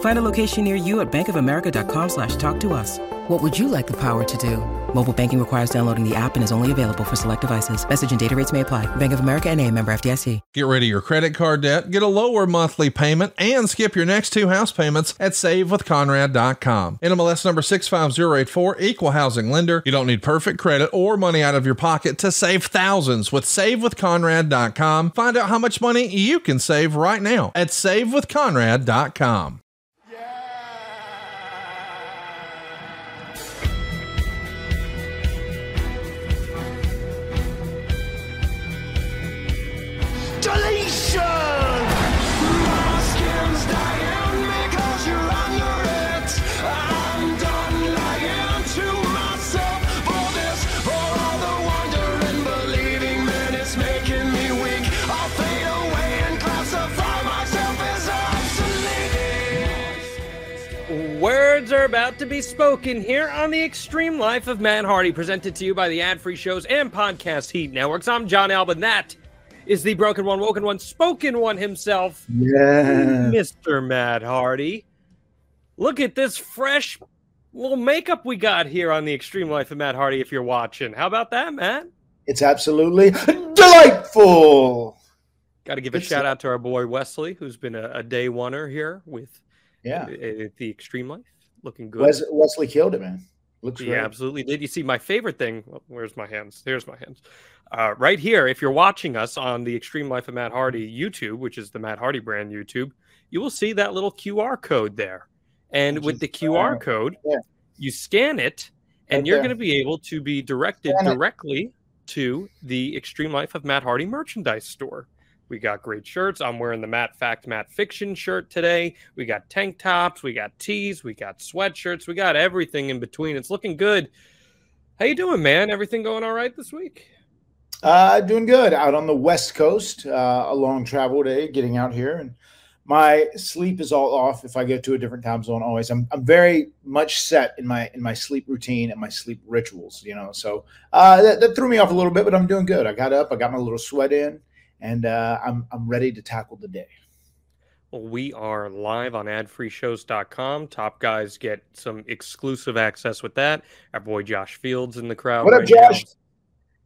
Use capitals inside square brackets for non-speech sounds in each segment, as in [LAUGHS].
Find a location near you at bankofamerica.com slash talk to us. What would you like the power to do? Mobile banking requires downloading the app and is only available for select devices. Message and data rates may apply. Bank of America and a member FDIC. Get rid of your credit card debt, get a lower monthly payment, and skip your next two house payments at SaveWithConrad.com. NMLS number 65084, equal housing lender. You don't need perfect credit or money out of your pocket to save thousands with SaveWithConrad.com. Find out how much money you can save right now at SaveWithConrad.com. Words are about to be spoken here on the Extreme Life of Matt Hardy, presented to you by the ad free shows and podcast Heat Networks. I'm John Alba. That is the broken one, woken one, spoken one himself, Yeah. Mr. Matt Hardy. Look at this fresh little makeup we got here on the Extreme Life of Matt Hardy if you're watching. How about that, Matt? It's absolutely delightful. Got to give a It's- shout out to our boy Wesley, who's been a, a day oneer here with Yeah. the Extreme Life. Looking good. Wes- Wesley killed it, man. Looks great. absolutely did. You see, my favorite thing. well, where's my hands? Here's my hands. Uh, right here. If you're watching us on the Extreme Life of Matt Hardy YouTube, which is the Matt Hardy brand YouTube, you will see that little QR code there. And Which with is, the QR uh, code, yeah. you scan it, and you're going to be able to be directed directly to the Extreme Life of Matt Hardy merchandise store. We got great shirts. I'm wearing the Matt Fact, Matt Fiction shirt today. We got tank tops, we got tees, we got sweatshirts, we got everything in between. It's looking good. How you doing, man? Everything going all right this week? Uh, doing good out on the West Coast. Uh, a long travel day getting out here, and my sleep is all off if I go to a different time zone. Always, I'm I'm very much set in my in my sleep routine and my sleep rituals. You know, so uh, that, that threw me off a little bit, but I'm doing good. I got up, I got my little sweat in, and uh, I'm I'm ready to tackle the day. Well, we are live on adfreeshows.com. Top guys get some exclusive access with that. Our boy Josh Fields in the crowd. What up, right now. Josh?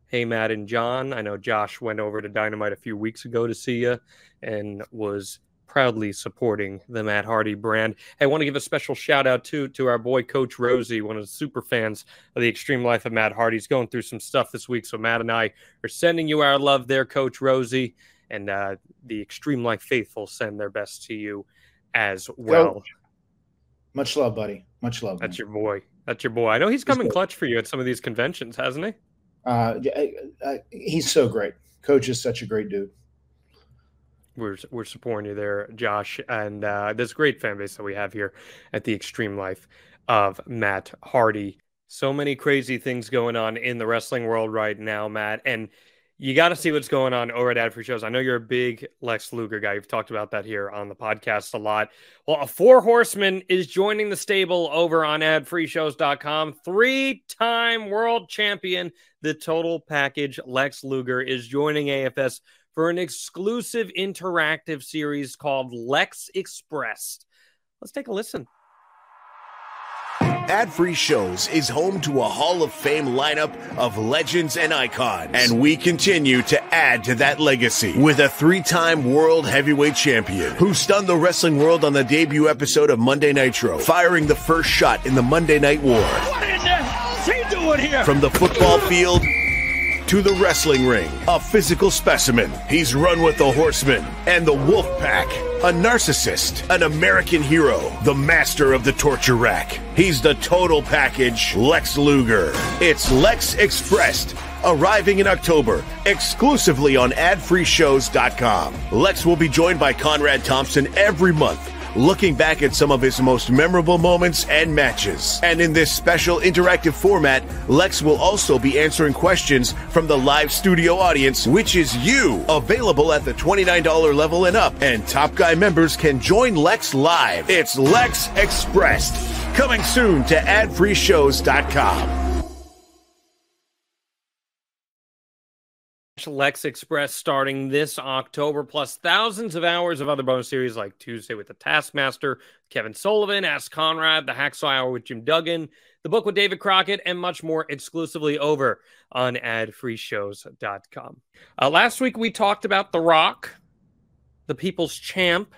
Hey, Matt and John. I know Josh went over to Dynamite a few weeks ago to see you and was proudly supporting the Matt Hardy brand. Hey, I want to give a special shout out to to our boy Coach Rosie, one of the super fans of the Extreme Life of Matt Hardy. He's going through some stuff this week, so Matt and I are sending you our love there, Coach Rosie, and uh, the Extreme Life faithful send their best to you as well. Coach. Much love, buddy. Much love. That's man. your boy. That's your boy. I know he's coming clutch for you at some of these conventions, hasn't he? Uh, yeah, uh, he's so great. Coach is such a great dude. We're we're supporting you there, Josh, and uh, this great fan base that we have here at the Extreme Life of Matt Hardy. So many crazy things going on in the wrestling world right now, Matt, and you got to see what's going on over at Ad Free Shows. I know you're a big Lex Luger guy. You've talked about that here on the podcast a lot. Well, a four horseman is joining the stable over on adfreeshows.com. Three time world champion, the total package Lex Luger is joining AFS for an exclusive interactive series called Lex Expressed. Let's take a listen. Ad Free Shows is home to a Hall of Fame lineup of legends and icons. And we continue to add to that legacy with a three time world heavyweight champion who stunned the wrestling world on the debut episode of Monday Nitro, firing the first shot in the Monday Night War. What in the hell's he doing here? From the football field to the wrestling ring, a physical specimen. He's run with the Horsemen and the Wolf Pack, a narcissist, an American hero, the master of the torture rack. He's the total package, Lex Luger. It's Lex Expressed arriving in October exclusively on adfreeshows.com. Lex will be joined by Conrad Thompson every month, looking back at some of his most memorable moments and matches. And in this special interactive format, Lex will also be answering questions from the live studio audience, which is you, available at the $29 level and up. And Top Guy members can join Lex live. It's Lex Expressed, coming soon to adfreeshows.com. Lex Express starting this October, plus thousands of hours of other bonus series like Tuesday with the Taskmaster, Kevin Sullivan, Ask Conrad, the Hacksaw Hour with Jim Duggan, the book with David Crockett, and much more exclusively over on adfreeshows.com. Uh, last week we talked about The Rock, the people's champ.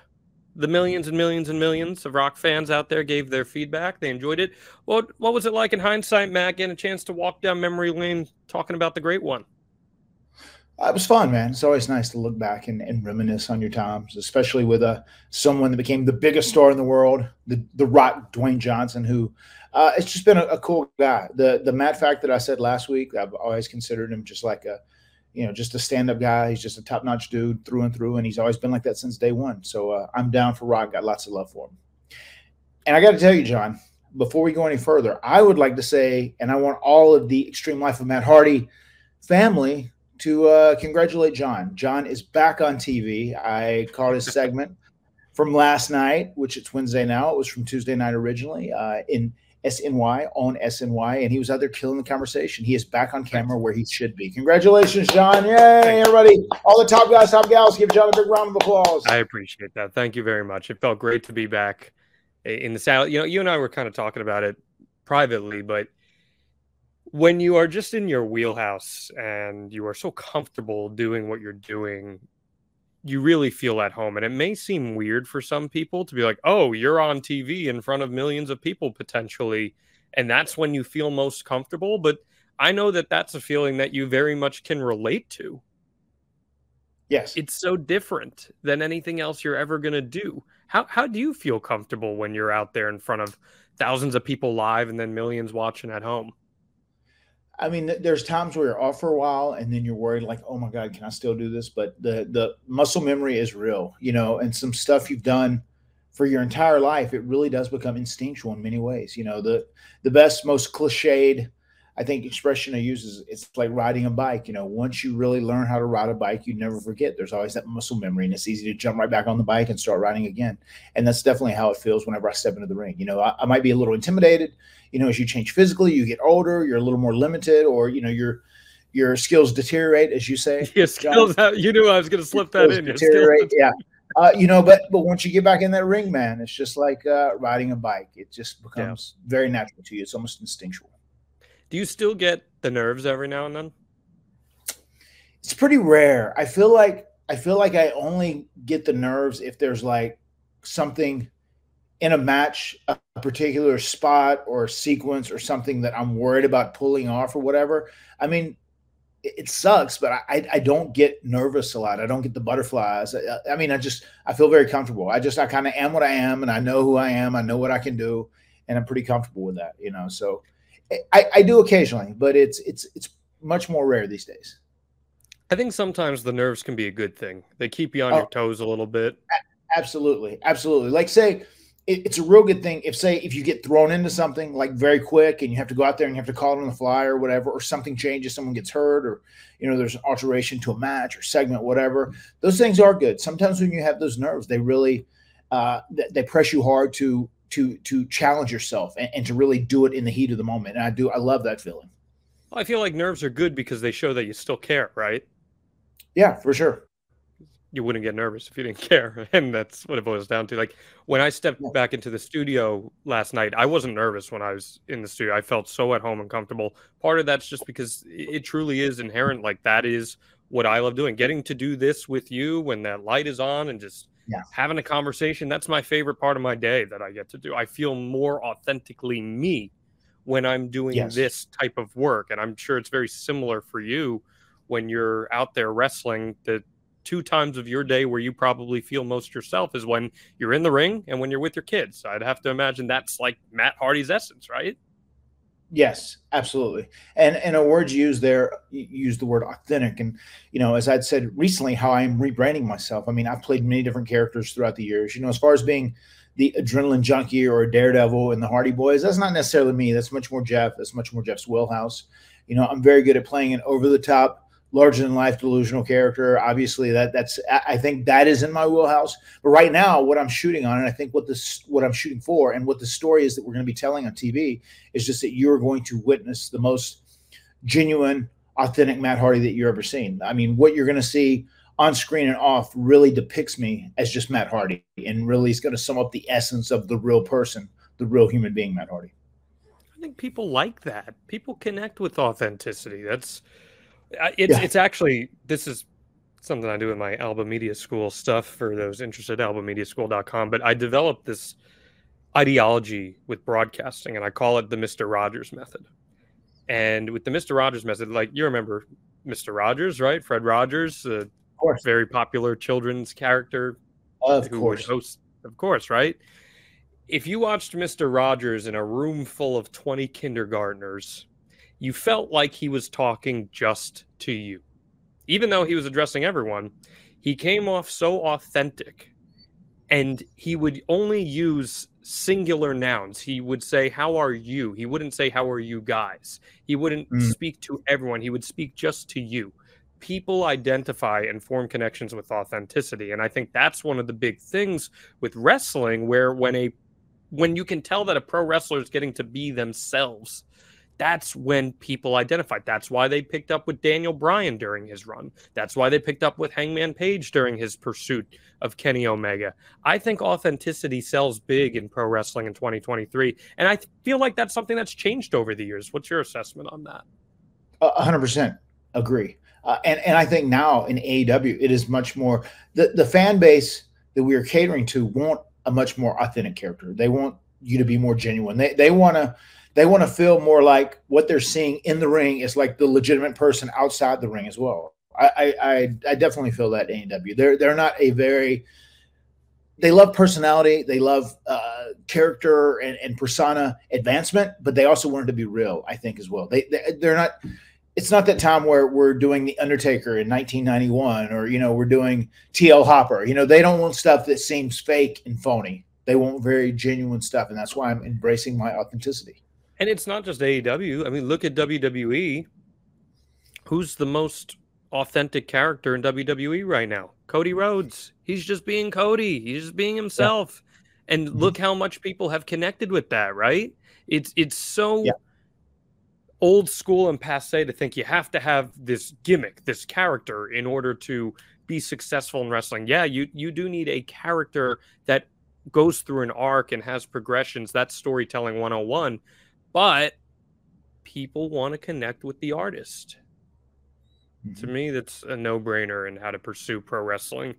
The millions and millions and millions of rock fans out there gave their feedback. They enjoyed it. What what was it like in hindsight, Matt, getting a chance to walk down memory lane talking about the great one? Uh, It was fun, man. It's always nice to look back and, and reminisce on your times, especially with uh, someone that became the biggest star in the world, the the Rock, Dwayne Johnson, who uh, it's just been a, a cool guy. The the Matt fact that I said last week, I've always considered him just like a, you know, just a stand up guy. He's just a top notch dude through and through, and he's always been like that since day one. So uh, I'm down for Rock. Got lots of love for him. And I got to tell you, John, before we go any further, I would like to say, and I want all of the Extreme Life of Matt Hardy family to uh, congratulate John. John is back on TV. I caught his [LAUGHS] segment from last night, which it's Wednesday now. It was from Tuesday night originally uh, in SNY on SNY, and he was out there killing the conversation. He is back on camera where he should be. Congratulations, John! Yay, everybody! All the top guys, top gals, give John a big round of applause. I appreciate that. Thank you very much. It felt great to be back in the South. You know, you and I were kind of talking about it privately, but when you are just in your wheelhouse and you are so comfortable doing what you're doing, you really feel at home. And it may seem weird for some people to be like, oh, you're on TV in front of millions of people potentially. And that's when you feel most comfortable. But I know that that's a feeling that you very much can relate to. yes, It's so different than anything else you're ever going to do. How, how do you feel comfortable when you're out there in front of thousands of people live and then millions watching at home? I mean, there's times where you're off for a while, and then you're worried, like, "Oh my God, can I still do this?" But the the muscle memory is real, you know, and some stuff you've done for your entire life, it really does become instinctual in many ways. You know, the the best, most cliched, I think, expression I use is it's like riding a bike. You know, once you really learn how to ride a bike, you never forget. There's always that muscle memory, and it's easy to jump right back on the bike and start riding again. And that's definitely how it feels whenever I step into the ring. You know, I, I might be a little intimidated. You know, as you change physically, you get older, you're a little more limited, or you know, your your skills deteriorate, as you say. [LAUGHS] Your skills, [LAUGHS] you knew I was going to slip that in. Deteriorate, yeah. Uh, you know, but but once you get back in that ring, man, it's just like uh, riding a bike. It just becomes very natural to you. It's almost instinctual. Do you still get the nerves every now and then? It's pretty rare. I feel like I feel like I only get the nerves if there's like something in a match, a particular spot or sequence or something that I'm worried about pulling off or whatever. I mean, it, sucks, but I, I I don't get nervous a lot. I don't get the butterflies. I, I mean, I just I feel very comfortable. I just I kind of am what I am, and I know who I am. I know what I can do, and I'm pretty comfortable with that. You know, so I, I do occasionally, but it's it's it's much more rare these days. I think sometimes the nerves can be a good thing. They keep you on Oh. your toes a little bit. Absolutely, absolutely. Like say, it, it's a real good thing if say if you get thrown into something like very quick and you have to go out there and you have to call it on the fly or whatever, or something changes, someone gets hurt, or you know there's an alteration to a match or segment, whatever. Those things are good. Sometimes when you have those nerves, they really uh, they press you hard to to to challenge yourself and, and to really do it in the heat of the moment. And I do, I love that feeling. I feel like nerves are good because they show that you still care, right? Yeah, for sure. You wouldn't get nervous if you didn't [LAUGHS] care. And that's what it boils down to. Like when I stepped Yeah. back into the studio last night, I wasn't nervous when I was in the studio. I felt so at home and comfortable. Part of that's just because it truly is inherent. Like that is what I love doing. Getting to do this with you when that light is on and just Yeah. having a conversation. That's my favorite part of my day that I get to do. I feel more authentically me when I'm doing Yes. this type of work. And I'm sure it's very similar for you when you're out there wrestling, the two times of your day where you probably feel most yourself is when you're in the ring and when you're with your kids. I'd have to imagine that's like Matt Hardy's essence, right? Yes, absolutely. And and a word you use there, use the word authentic. And you know, as I'd said recently, how I'm rebranding myself. I mean, I've played many different characters throughout the years. You know, as far as being the adrenaline junkie or a daredevil in the Hardy Boys, that's not necessarily me. That's much more Jeff. That's much more Jeff's wheelhouse. You know, I'm very good at playing an over the top larger than life delusional character. Obviously, that that's I think that is in my wheelhouse. But right now, what I'm shooting on, and I think what this what I'm shooting for, and what the story is that we're going to be telling on TV is just that you're going to witness the most genuine, authentic Matt Hardy that you've ever seen. I mean, what you're going to see on screen and off really depicts me as just Matt Hardy, and really is going to sum up the essence of the real person, the real human being, Matt Hardy. I think people like that. People connect with authenticity. That's it's Yeah. it's actually this is something I do in my Alba Media School stuff for those interested albamediaschool.com, but I developed this ideology with broadcasting and I call it the Mr. Rogers method. And with the Mr. Rogers method, like you remember Mr. Rogers, right? Fred Rogers, a Of course, very popular children's character of course. host, of course, right? If you watched Mr. Rogers in a room full of 20 kindergartners, you felt like he was talking just to you. Even though he was addressing everyone, he came off so authentic and he would only use singular nouns. He would say, How are you? He wouldn't say, How are you guys? He wouldn't Mm. speak to everyone. He would speak just to you. People identify and form connections with authenticity. And I think that's one of the big things with wrestling, where when a when you can tell that a pro wrestler is getting to be themselves, that's when people identified. That's why they picked up with Daniel Bryan during his run. That's why they picked up with Hangman Page during his pursuit of Kenny Omega. I think authenticity sells big in pro wrestling in 2023. And I feel like that's something that's changed over the years. What's your assessment on that? Hundred percent agree. Uh, and and I think now in AEW it is much more the the fan base that we are catering to want a much more authentic character. They want you to be more genuine. They they want to they want to feel more like what they're seeing in the ring is like the legitimate person outside the ring as well. I I I, definitely feel that AEW. They're they're not a very they love personality, they love uh, character and, and persona advancement, but they also want it to be real. I think as well. They, they they're not it's not that time where we're doing the Undertaker in 1991 or you know we're doing TL Hopper. You know they don't want stuff that seems fake and phony. They want very genuine stuff, and that's why I'm embracing my authenticity. And it's not just AEW. I mean, look at WWE. Who's the most authentic character in WWE right now? Cody Rhodes. He's just being Cody. He's just being himself. And Mhm. look how much people have connected with that, right? It's it's so Yeah. old school and passe to think you have to have this gimmick, this character in order to be successful in wrestling. Yeah, you you do need a character that goes through an arc and has progressions. That's storytelling 101. But people want to connect with the artist. To mm-hmm. me, that's a no brainer in how to pursue pro wrestling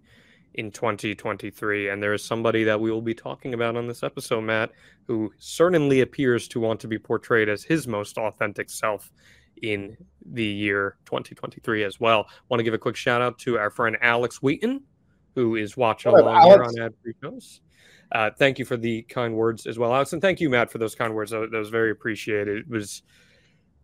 in 2023. And there is somebody that we will be talking about on this episode, Matt, who certainly appears to want to be portrayed as his most authentic self in the year 2023 as well. Want to give a quick shout out to our friend Alex Wheaton, who is watching What up, along here on Ad Free Shows. Uh, thank you for the kind words as well, Alex, and thank you, Matt, for those kind words. That, was very appreciated. It was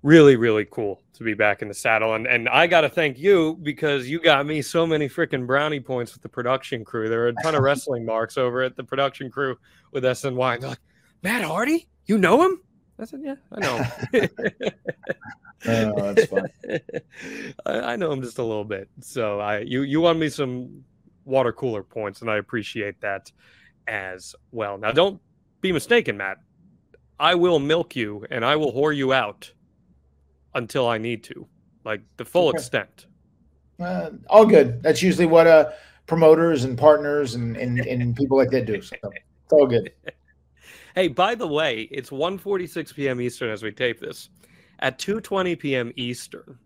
really, really cool to be back in the saddle, and and I got to thank you because you got me so many freaking brownie points with the production crew. There were a ton of wrestling marks over at the production crew with SNY. And they're like, Matt Hardy, you know him? I said, Yeah, I know. him." [LAUGHS] Oh, that's fun. [LAUGHS] I, I know him just a little bit. So I you you won me some water cooler points, and I appreciate that as well. Now don't be mistaken, Matt. I will milk you and I will whore you out until I need to, like the full Okay. extent. Uh, all good. That's usually what uh, promoters and partners and, and and [LAUGHS] people like that do. So it's all good. [LAUGHS] Hey, by the way, it's 1:46 p.m. Eastern as we tape this. At 2:20 p.m. Eastern,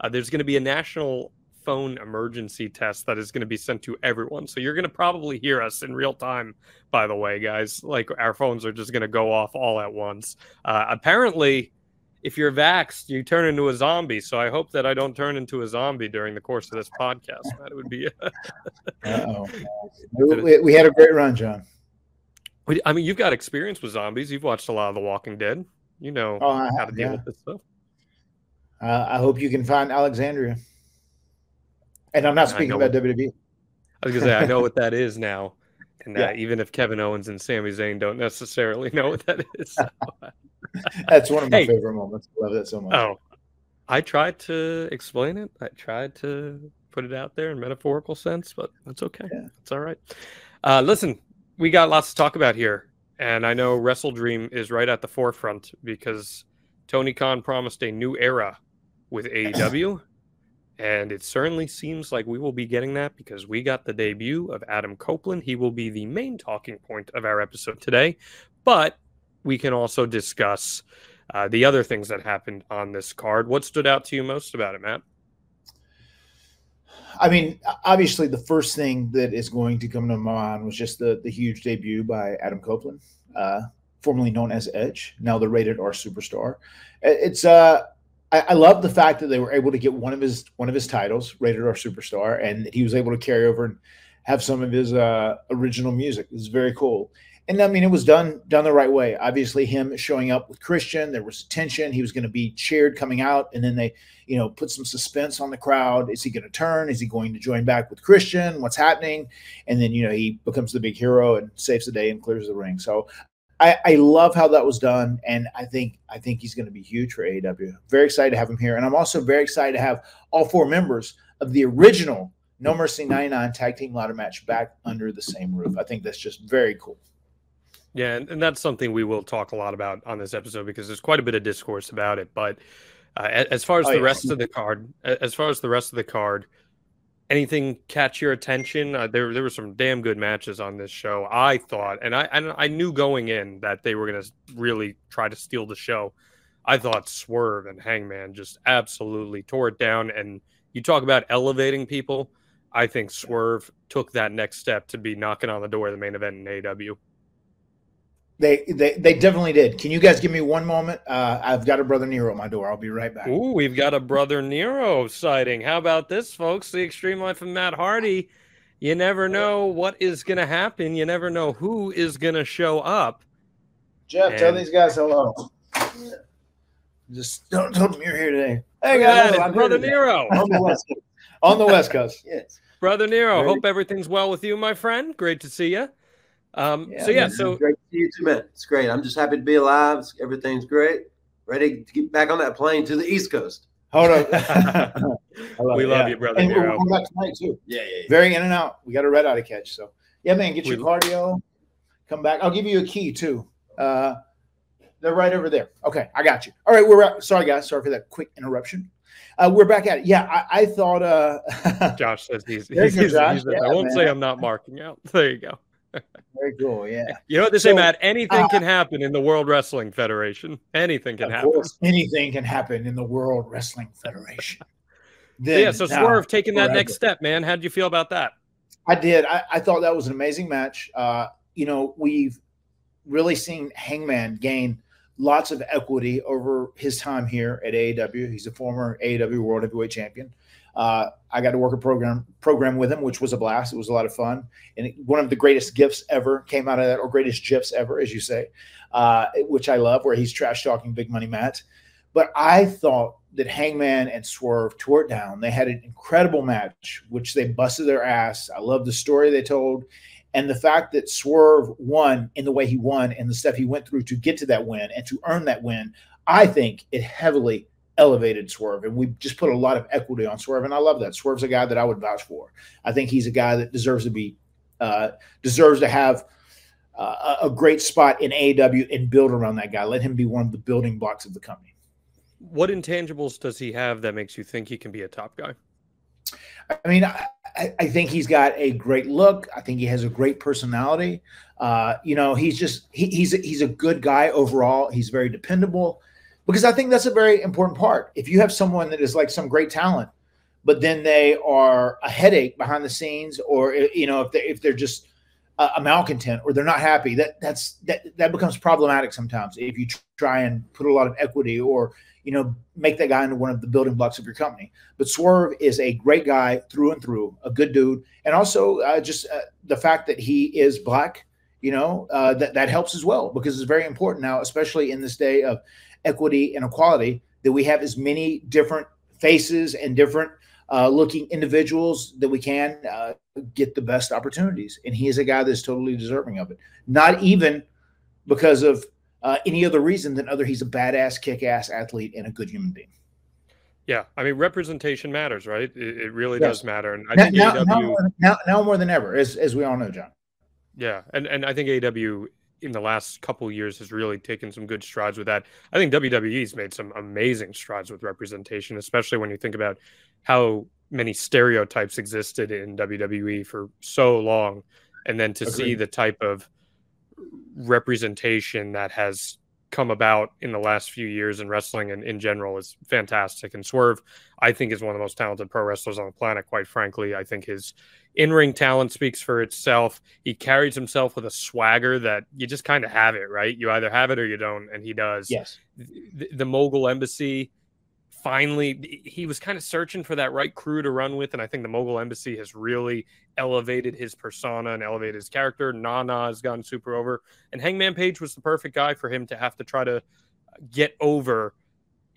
uh, there's going to be a national phone emergency test that is going to be sent to everyone. So you're going to probably hear us in real time. By the way, guys, like our phones are just going to go off all at once. Uh, apparently, if you're vaxxed, you turn into a zombie. So I hope that I don't turn into a zombie during the course of this podcast. That would be. [LAUGHS] Uh-oh. we, we had a great run, John. I mean, you've got experience with zombies. You've watched a lot of The Walking Dead. You know Oh, how to deal yeah. with this stuff. Uh, I hope you can find Alexandria. And I'm not speaking about what- WWE. I was gonna say I know what that is now, [LAUGHS] and Yeah. even if Kevin Owens and Sami Zayn don't necessarily know what that is. [LAUGHS] [LAUGHS] That's one of my Hey. favorite moments. I love that so much. oh, I tried to explain it. I tried to put it out there in metaphorical sense, but that's okay. Yeah. It's all right. Uh, listen, we got lots to talk about here, and I know WrestleDream is right at the forefront because Tony Khan promised a new era with AEW. And it certainly seems like we will be getting that because we got the debut of Adam Copeland. He will be the main talking point of our episode today. But we can also discuss uh, the other things that happened on this card. What stood out to you most about it, Matt? I mean, obviously, the first thing that is going to come to mind was just the the huge debut by Adam Copeland, uh, formerly known as Edge, now the rated R superstar. It's uh, I, I love the fact that they were able to get one of his one of his titles, rated R superstar, and he was able to carry over and have some of his uh, original music. It's very cool. And I mean, it was done done the right way. Obviously, him showing up with Christian, there was tension. He was going to be cheered coming out, and then they you know, put some suspense on the crowd. Is he going to turn? Is he going to join back with Christian? What's happening? And then, you know, he becomes the big hero and saves the day and clears the ring. So I, I love how that was done. And I think, I think he's going to be huge for AEW. Very excited to have him here. And I'm also very excited to have all four members of the original No Mercy 99 tag team ladder match back under the same roof. I think that's just very cool. Yeah, and, and that's something we will talk a lot about on this episode because there's quite a bit of discourse about it. But uh, as far as Oh, the yeah. rest of the card, as far as the rest of the card, anything catch your attention? Uh, there, there were some damn good matches on this show. I thought, and I, and I knew going in that they were going to really try to steal the show. I thought Swerve and Hangman just absolutely tore it down. And you talk about elevating people. I think Swerve took that next step to be knocking on the door of the main event in AEW. They, they, they definitely did. Can you guys give me one moment? Uh, I've got a brother Nero at my door. I'll be right back. Ooh, we've got a brother Nero sighting. How about this, folks? The Extreme Life of Matt Hardy. You never know what is going to happen. You never know who is going to show up. Jeff, tell these guys hello. Just don't tell them you're here today. Hey guys, that, I'm brother here. Nero. on the west coast. [LAUGHS] On the west coast. Yes. Brother Nero, Very- hope everything's well with you, my friend. Great to see you. Um, so yeah, man. so great to see you too, man. It's great. I'm just happy to be alive. It's- Everything's great. Ready to get back on that plane to the East Coast. Hold on. [LAUGHS] I We it, love yeah. you, brother And we're, Nero. we're back tonight too. Yeah, yeah. Very in and out. We got a red eye to catch. So yeah, man, get your We- cardio. Come back. I'll give you a key too. Uh, they're right over there. Okay, I got you. All right, we're out. Sorry guys. Sorry for that quick interruption. Uh, we're back at it. Yeah, I, I thought. Uh, [LAUGHS] Josh says he's, There you he's, go, he's- Josh. he's- I won't say. I'm not marking out. There you go. Very cool. Yeah. You know what they say, So, Matt? Anything uh, can happen in the World Wrestling Federation. Anything can of happen. course, anything can happen in the World Wrestling Federation. Then, [LAUGHS] yeah, so Swerve taking that next step, man. How did you feel about that? I did. I, I thought that was an amazing match. Uh, you know, we've really seen Hangman gain lots of equity over his time here at AEW. He's a former AEW World Heavyweight Champion. Uh, I got to work a program program with him, which was a blast. It was a lot of fun, and it- one of the greatest gifts ever came out of that, or greatest gifs ever, as you say, uh, which I love, where he's trash talking Big Money Matt. But I thought that Hangman and Swerve tore it down. They had an incredible match, which they busted their ass. I love the story they told. And the fact that Swerve won in the way he won and the stuff he went through to get to that win and to earn that win, I think it heavily elevated Swerve. And we just put a lot of equity on Swerve. And I love that. Swerve's a guy that I would vouch for. I think he's a guy that deserves to be, uh, deserves to have uh, a great spot in AEW and build around that guy. Let him be one of the building blocks of the company. What intangibles does he have that makes you think he can be a top guy? I mean, I, I I think he's got a great look. I think he has a great personality. Uh, you know, he's just he, he's a, he's a good guy overall. He's very dependable because I think that's a very important part. If you have someone that is like some great talent, but then they are a headache behind the scenes, or you know, if they if they're just a, a malcontent or they're not happy, that that's that that becomes problematic sometimes. If you try and put a lot of equity or you know, make that guy into one of the building blocks of your company. But Swerve is a great guy through and through, a good dude, and also uh, just uh, the fact that he is black, you know, uh, that that helps as well because it's very important now, especially in this day of equity and equality, that we have as many different faces and different uh, looking individuals that we can uh, get the best opportunities. And he is a guy that's totally deserving of it. Not even because of uh, any other reason than other he's a badass, kick-ass athlete and a good human being. Yeah, I mean representation matters, right? It, it really Yes. does matter, and I Now, think now, more- now, now more than ever, as as we all know, John. Yeah, and and I think AEW in the last couple years has really taken some good strides with that. I think WWE's made some amazing strides with representation, especially when you think about how many stereotypes existed in WWE for so long, and then to see the type of representation that has come about in the last few years in wrestling and in general is fantastic. And Swerve, I think, is one of the most talented pro wrestlers on the planet. Quite frankly, I think his in-ring talent speaks for itself. He carries himself with a swagger that you just kind of have it, right? You either have it or you don't, and he does. Yes. The, the Mogul Embassy finally he was kind of searching for that right crew to run with, and I think the Mogul Embassy has really elevated his persona and elevated his character. Nana has gotten super over, and Hangman Page was the perfect guy for him to have to try to uh, get over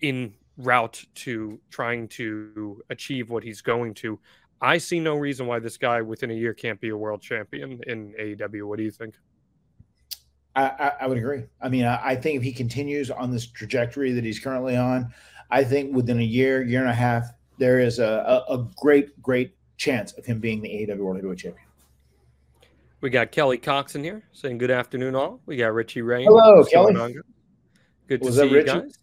in route to trying to achieve what he's going to. I see no reason why this guy within a year can't be a world champion in AEW. What do you think? I, I, would agree. I mean, I, I think if he continues on this trajectory that he's currently on, I think within a year, year and a half, there is a, a, a great, great chance of him being the AEW World Heavyweight Champion. We got Kelly Cox in here saying good afternoon, all. We got Richie Ray. Hello, Kelly. Good to see you Richie? guys.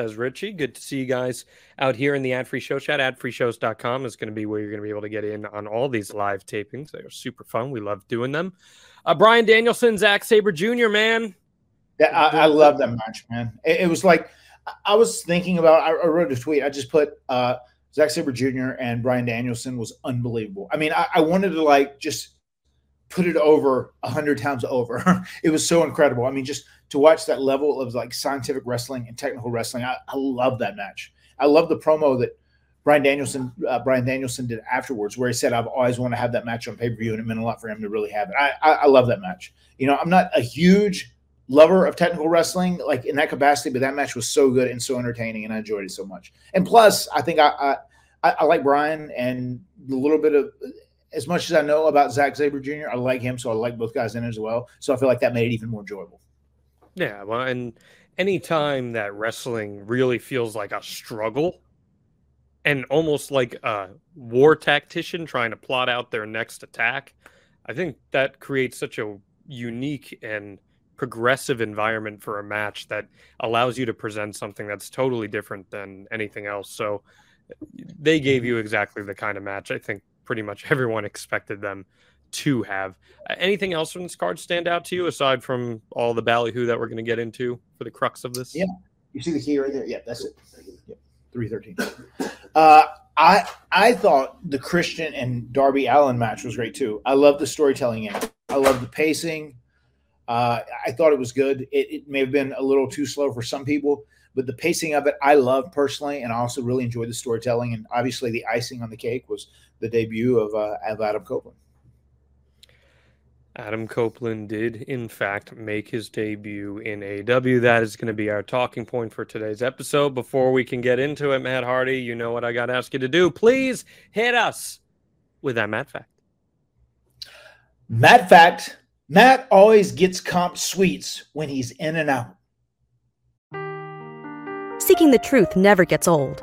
That's Richie. Good to see you guys out here in the ad free show chat. Adfreeshows.com is going to be where you're going to be able to get in on all these live tapings. They are super fun. We love doing them. Uh, Bryan Danielson, Zack Sabre Jr., man. That, I, I love that match, man. It, it was like I- was thinking about. I, wrote a tweet. I just put uh, Zack Sabre Jr. and Bryan Danielson was unbelievable. I mean, I, I wanted to like just put it over a hundred times over. [LAUGHS] it was so incredible. I mean, just to watch that level of like scientific wrestling and technical wrestling. I, I love that match. I love the promo that Bryan Danielson uh, Bryan Danielson did afterwards, where he said, "I've always wanted to have that match on pay per view, and it meant a lot for him to really have it." I, I I love that match. You know, I'm not a huge lover of technical wrestling like in that capacity, but that match was so good and so entertaining, and I enjoyed it so much. And plus, I think I I, I, I like Bryan and a little bit of as much as I know about Zack Sabre Jr. I like him, so I like both guys in as well. So I feel like that made it even more enjoyable. Yeah, well, and anytime that wrestling really feels like a struggle and almost like a war tactician trying to plot out their next attack, I think that creates such a unique and progressive environment for a match that allows you to present something that's totally different than anything else. So they gave you exactly the kind of match I think pretty much [LAUGHS] everyone expected them to have. Uh, Anything else from this card stand out to you aside from all the ballyhoo that we're going to get into for the crux of this? Yeah. You see the key right there? Yeah, that's it. Yep. 313. [COUGHS] Uh, I I thought the Christian and Darby Allin match was great too. I love the storytelling in it. I love the pacing. Uh, I thought it was good. It, it may have been a little too slow for some people, but the pacing of it I love personally, and I also really enjoyed the storytelling. And obviously, the icing on the cake was the debut of uh, of Adam Copeland. Adam Copeland did, in fact, make his debut in AEW. That is going to be our talking point for today's episode. Before we can get into it, Matt Hardy, you know what I got to ask you to do. Please hit us with that Matt fact. Matt fact: Matt always gets comp sweets when he's in and out. Seeking the truth never gets old.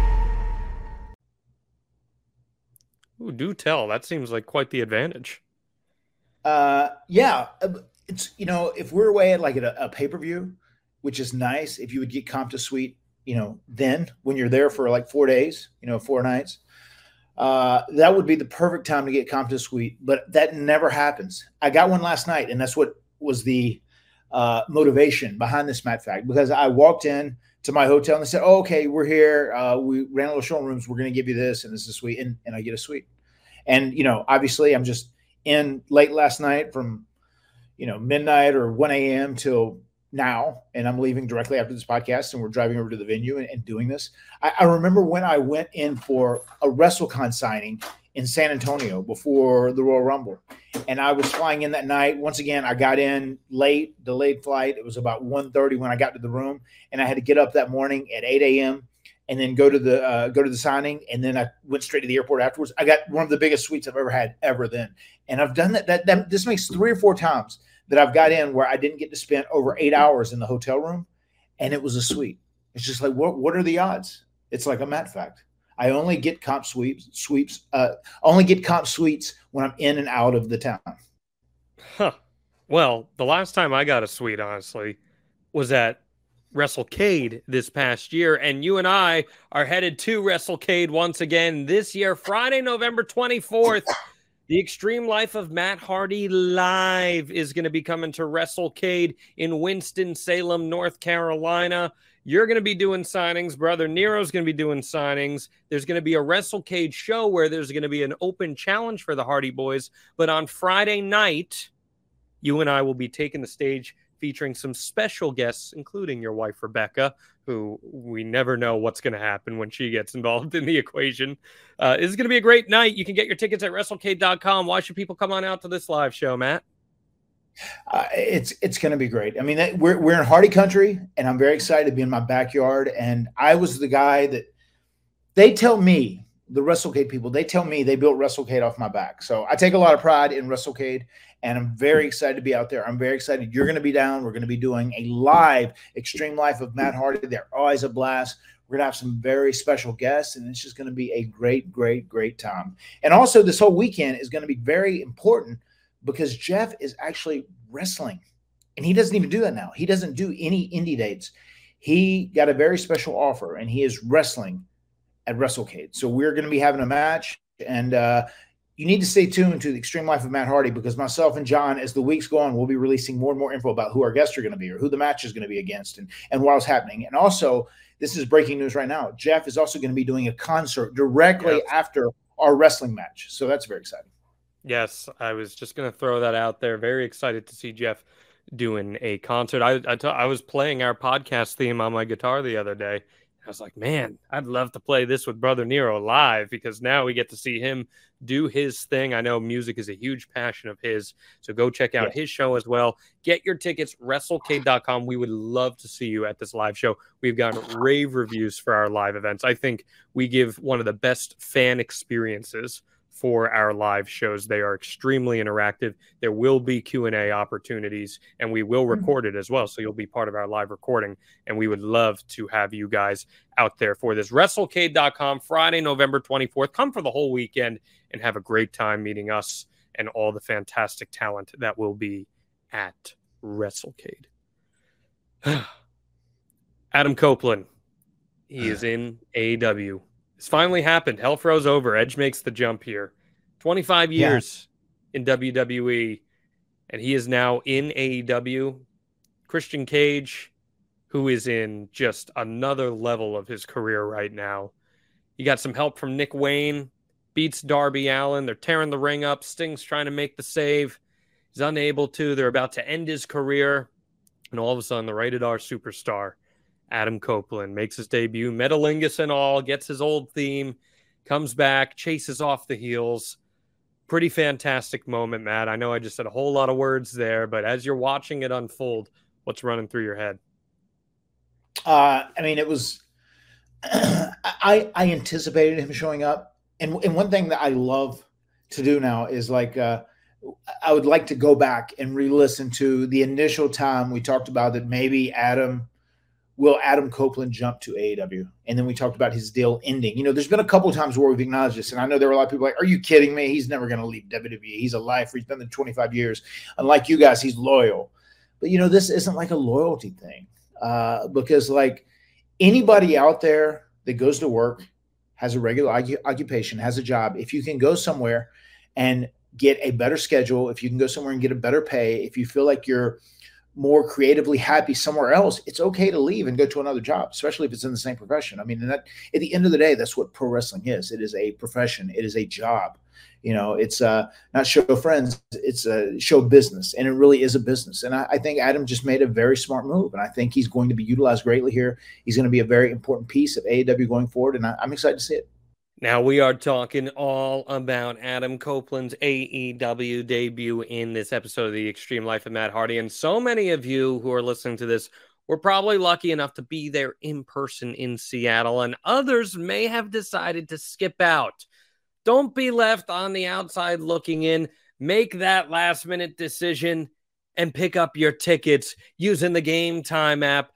Do tell. That seems like quite the advantage. Uh, yeah, uh, it's you know if we're away at like a, a pay per view, which is nice. If you would get comp to suite, you know, then when you're there for like four days, you know, four nights, uh, that would be the perfect time to get comp to suite. But that never happens. I got one last night, and that's what was the uh, motivation behind this Matt fact because I walked in to my hotel and they said, oh, "Okay, we're here. Uh, we ran a little showrooms. We're going to give you this, and this is a suite, and, and I get a suite." And you know, obviously, I'm just in late last night from you know midnight or 1 a.m. till now, and I'm leaving directly after this podcast, and we're driving over to the venue and, and doing this. I, I remember when I went in for a WrestleCon signing in San Antonio before the Royal Rumble, and I was flying in that night. Once again, I got in late, delayed flight. It was about 1.30 when I got to the room, and I had to get up that morning at 8 a.m. and then go to the uh, go to the signing, and then I went straight to the airport afterwards. I got one of the biggest suites I've ever had ever then, and I've done that. That, that this makes three or four times that I've got in where I didn't get to spend over eight hours in the hotel room, and it was a suite. It's just like what what are the odds? It's like a Matt fact. I only get comp sweeps sweeps. Uh, only get comp suites when I'm in and out of the town. Huh. Well, the last time I got a suite, honestly, was at WrestleCade this past year, and you and I are headed to WrestleCade once again this year, Friday, November 24th. The Extreme Life of Matt Hardy live is going to be coming to WrestleCade in Winston-Salem, North Carolina. You're going to be doing signings. Brother Nero's going to be doing signings. There's going to be a WrestleCade show where there's going to be an open challenge for the Hardy Boys. But on Friday night, you and I will be taking the stage featuring some special guests, including your wife, Rebecca, who we never know what's going to happen when she gets involved in the equation. Uh, this is going to be a great night. You can get your tickets at WrestleCade.com. Why should people come on out to this live show, Matt? Uh, it's it's going to be great. I mean, that, we're we're in Hardy country, and I'm very excited to be in my backyard. And I was the guy that they tell me the WrestleCade people. They tell me they built WrestleCade off my back. So I take a lot of pride in WrestleCade, and I'm very excited to be out there. I'm very excited. You're going to be down. We're going to be doing a live Extreme Life of Matt Hardy. They're always a blast. We're going to have some very special guests, and it's just going to be a great, great, great time. And also, this whole weekend is going to be very important because Jeff is actually wrestling. And he doesn't even do that now. He doesn't do any indie dates. He got a very special offer and he is wrestling at WrestleCade. So we're going to be having a match. And uh, you need to stay tuned to the Extreme Life of Matt Hardy because myself and John, as the weeks go on, we'll be releasing more and more info about who our guests are going to be or who the match is going to be against and, and what's happening. And also, this is breaking news right now. Jeff is also going to be doing a concert directly Yep. after our wrestling match. So that's very exciting. Yes, I was just going to throw that out there. Very excited to see Jeff doing a concert. I I, t- I was playing our podcast theme on my guitar the other day. I was like, man, I'd love to play this with Brother Nero live because now we get to see him do his thing. I know music is a huge passion of his. So go check out his show as well. Get your tickets, WrestleCade.com. We would love to see you at this live show. We've gotten rave reviews for our live events. I think we give one of the best fan experiences for our live shows. They are extremely interactive. There will be Q&A opportunities and we will mm-hmm. record it as well. So you'll be part of our live recording and we would love to have you guys out there for this WrestleCade.com Friday, November 24th. Come for the whole weekend and have a great time meeting us and all the fantastic talent that will be at WrestleCade. [SIGHS] Adam Copeland, he is [SIGHS] in AEW. It's finally happened. Hell froze over. Edge makes the jump here. 25 Yeah. years in WWE, and he is now in AEW. Christian Cage, who is in just another level of his career right now. He got some help from Nick Wayne, beats Darby Allin. They're tearing the ring up. Sting's trying to make the save. He's unable to. They're about to end his career. And all of a sudden, the rated R superstar, Adam Copeland, makes his debut, Metalingus and all, gets his old theme, comes back, chases off the heels, pretty fantastic moment, Matt. I know I just said a whole lot of words there, but as you're watching it unfold, what's running through your head? Uh, I mean, it was. [CLEARS THROAT] I I anticipated him showing up, and and one thing that I love to do now is like uh, I would like to go back and re-listen to the initial time we talked about that maybe Adam will Adam Copeland jump to AEW, and then we talked about his deal ending. You know, there's been a couple of times where we've acknowledged this, and I know there were a lot of people like, "Are you kidding me? He's never going to leave WWE. He's a lifer. He's been there 25 years. Unlike you guys, he's loyal." But you know, this isn't like a loyalty thing uh, because like anybody out there that goes to work has a regular occu- occupation has a job if you can go somewhere and get a better schedule if you can go somewhere and get a better pay if you feel like you're more creatively happy somewhere else it's okay to leave and go to another job especially if it's in the same profession. I mean that at the end of the day that's what pro wrestling is. It is a profession. It is a job. You know it's uh not show friends it's a show business and it really is a business. And I, I think adam just made a very smart move and i think he's going to be utilized greatly here. He's going to be a very important piece of aew going forward and I, i'm excited to see it Now we are talking all about Adam Copeland's AEW debut in this episode of the Extreme Life of Matt Hardy. And so many of you who are listening to this were probably lucky enough to be there in person in Seattle, and others may have decided to skip out. Don't be left on the outside looking in. Make that last minute decision and pick up your tickets using the Game Time app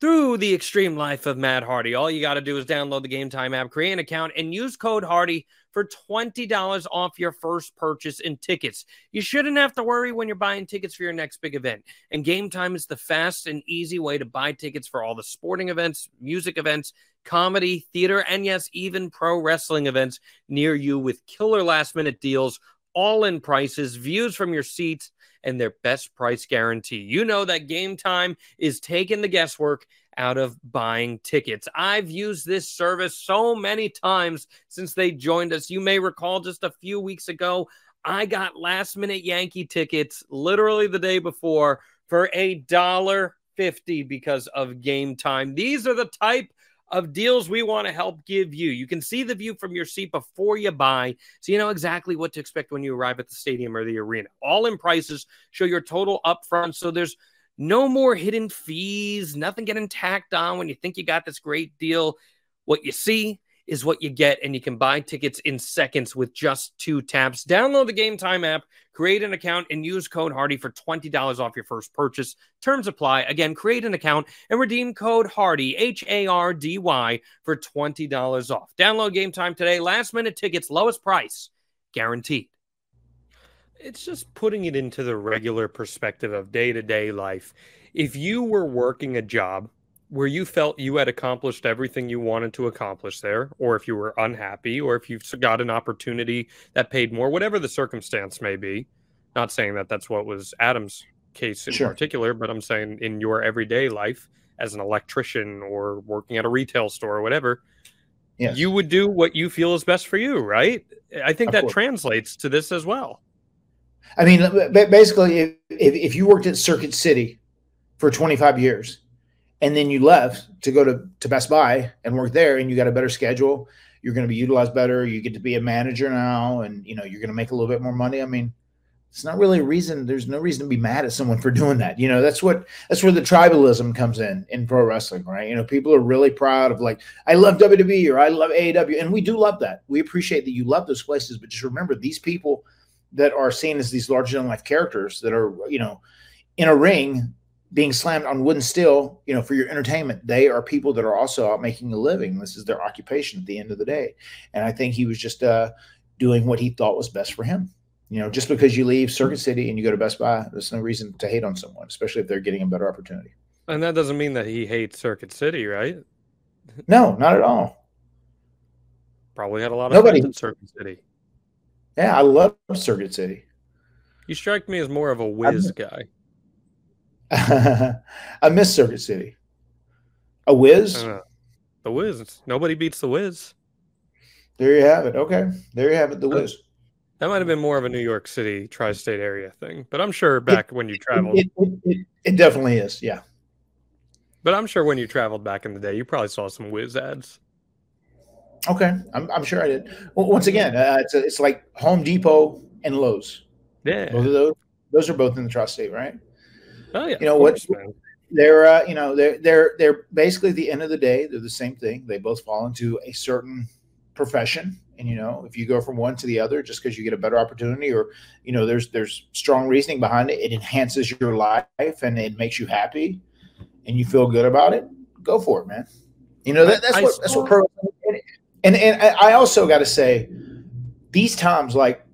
through the extreme life of Matt Hardy. All you got to do is download the Game Time app, create an account, and use code Hardy for $20 off your first purchase in tickets. You shouldn't have to worry when you're buying tickets for your next big event. And Game Time is the fast and easy way to buy tickets for all the sporting events, music events, comedy, theater, and yes, even pro wrestling events near you with killer last minute deals, all in prices, views from your seats and their best price guarantee. You know that game time is taking the guesswork out of buying tickets. I've used this service so many times since they joined us. You may recall just a few weeks ago, I got last minute Yankee tickets literally the day before for a dollar fifty because of game time. These are the type of deals we want to help give you. You can see the view from your seat before you buy, so you know exactly what to expect when you arrive at the stadium or the arena. All in prices, show your total upfront, so there's no more hidden fees, nothing getting tacked on when you think you got this great deal. What you see is what you get, and you can buy tickets in seconds with just two taps. Download the Game Time app, create an account, and use code Hardy for $20 off your first purchase. Terms apply. Again, create an account and redeem code Hardy, H A R D Y, for $20 off. Download Game Time today. Last minute tickets, lowest price, guaranteed. It's just putting it into the regular perspective of day to day life. If you were working a job where you felt you had accomplished everything you wanted to accomplish there, or if you were unhappy, or if you've got an opportunity that paid more, whatever the circumstance may be. Not saying that that's what was Adam's case in Sure. particular, but I'm saying in your everyday life as an electrician or working at a retail store or whatever, Yes. you would do what you feel is best for you, right? I think Of that course. translates to this as well. I mean, basically, if, if you worked at Circuit City for 25 years and then you left to go to, to Best Buy and work there and you got a better schedule, you're going to be utilized better. You get to be a manager now and, you know, you're going to make a little bit more money. I mean, it's not really a reason. There's no reason to be mad at someone for [LAUGHS] doing that. You know, that's what, that's where the tribalism comes in, in pro wrestling, right? You know, people are really proud of like, I love WWE or I love AEW. And we do love that. We appreciate that you love those places, but just remember these people that are seen as these larger than life characters that are, you know, in a ring being slammed on wooden steel, you know, for your entertainment. They are people that are also out making a living. This is their occupation at the end of the day. And I think he was just uh, doing what he thought was best for him. You know, just because you leave Circuit City and you go to Best Buy, there's no reason to hate on someone, especially if they're getting a better opportunity. And that doesn't mean that he hates Circuit City, right? No, not at all. Probably had a lot of Nobody- friends in Circuit City. Yeah, I love Circuit City. You strike me as more of a Wiz guy. [LAUGHS] I miss Circuit City. A Wiz? Uh, the Wiz. Nobody beats the Wiz. There you have it. Okay. There you have it. The Wiz. That might have been more of a New York City tri-state area thing, but I'm sure back when you traveled. It, it, it, it definitely is. Yeah. But I'm sure when you traveled back in the day, you probably saw some Wiz ads. Okay. I'm, I'm sure I did. Well, once again, uh, it's, a, it's like Home Depot and Lowe's. Yeah. Both of those, those are both in the tri-state, right? Oh yeah. You know what? They're, uh, you know, they're they're they're basically at the end of the day, they're the same thing. They both fall into a certain profession, and you know, if you go from one to the other, just because you get a better opportunity, or you know, there's there's strong reasoning behind it. It enhances your life and it makes you happy, and you feel good about it. Go for it, man. You know that, that's I what that's what pro. And and I I also got to say, these times like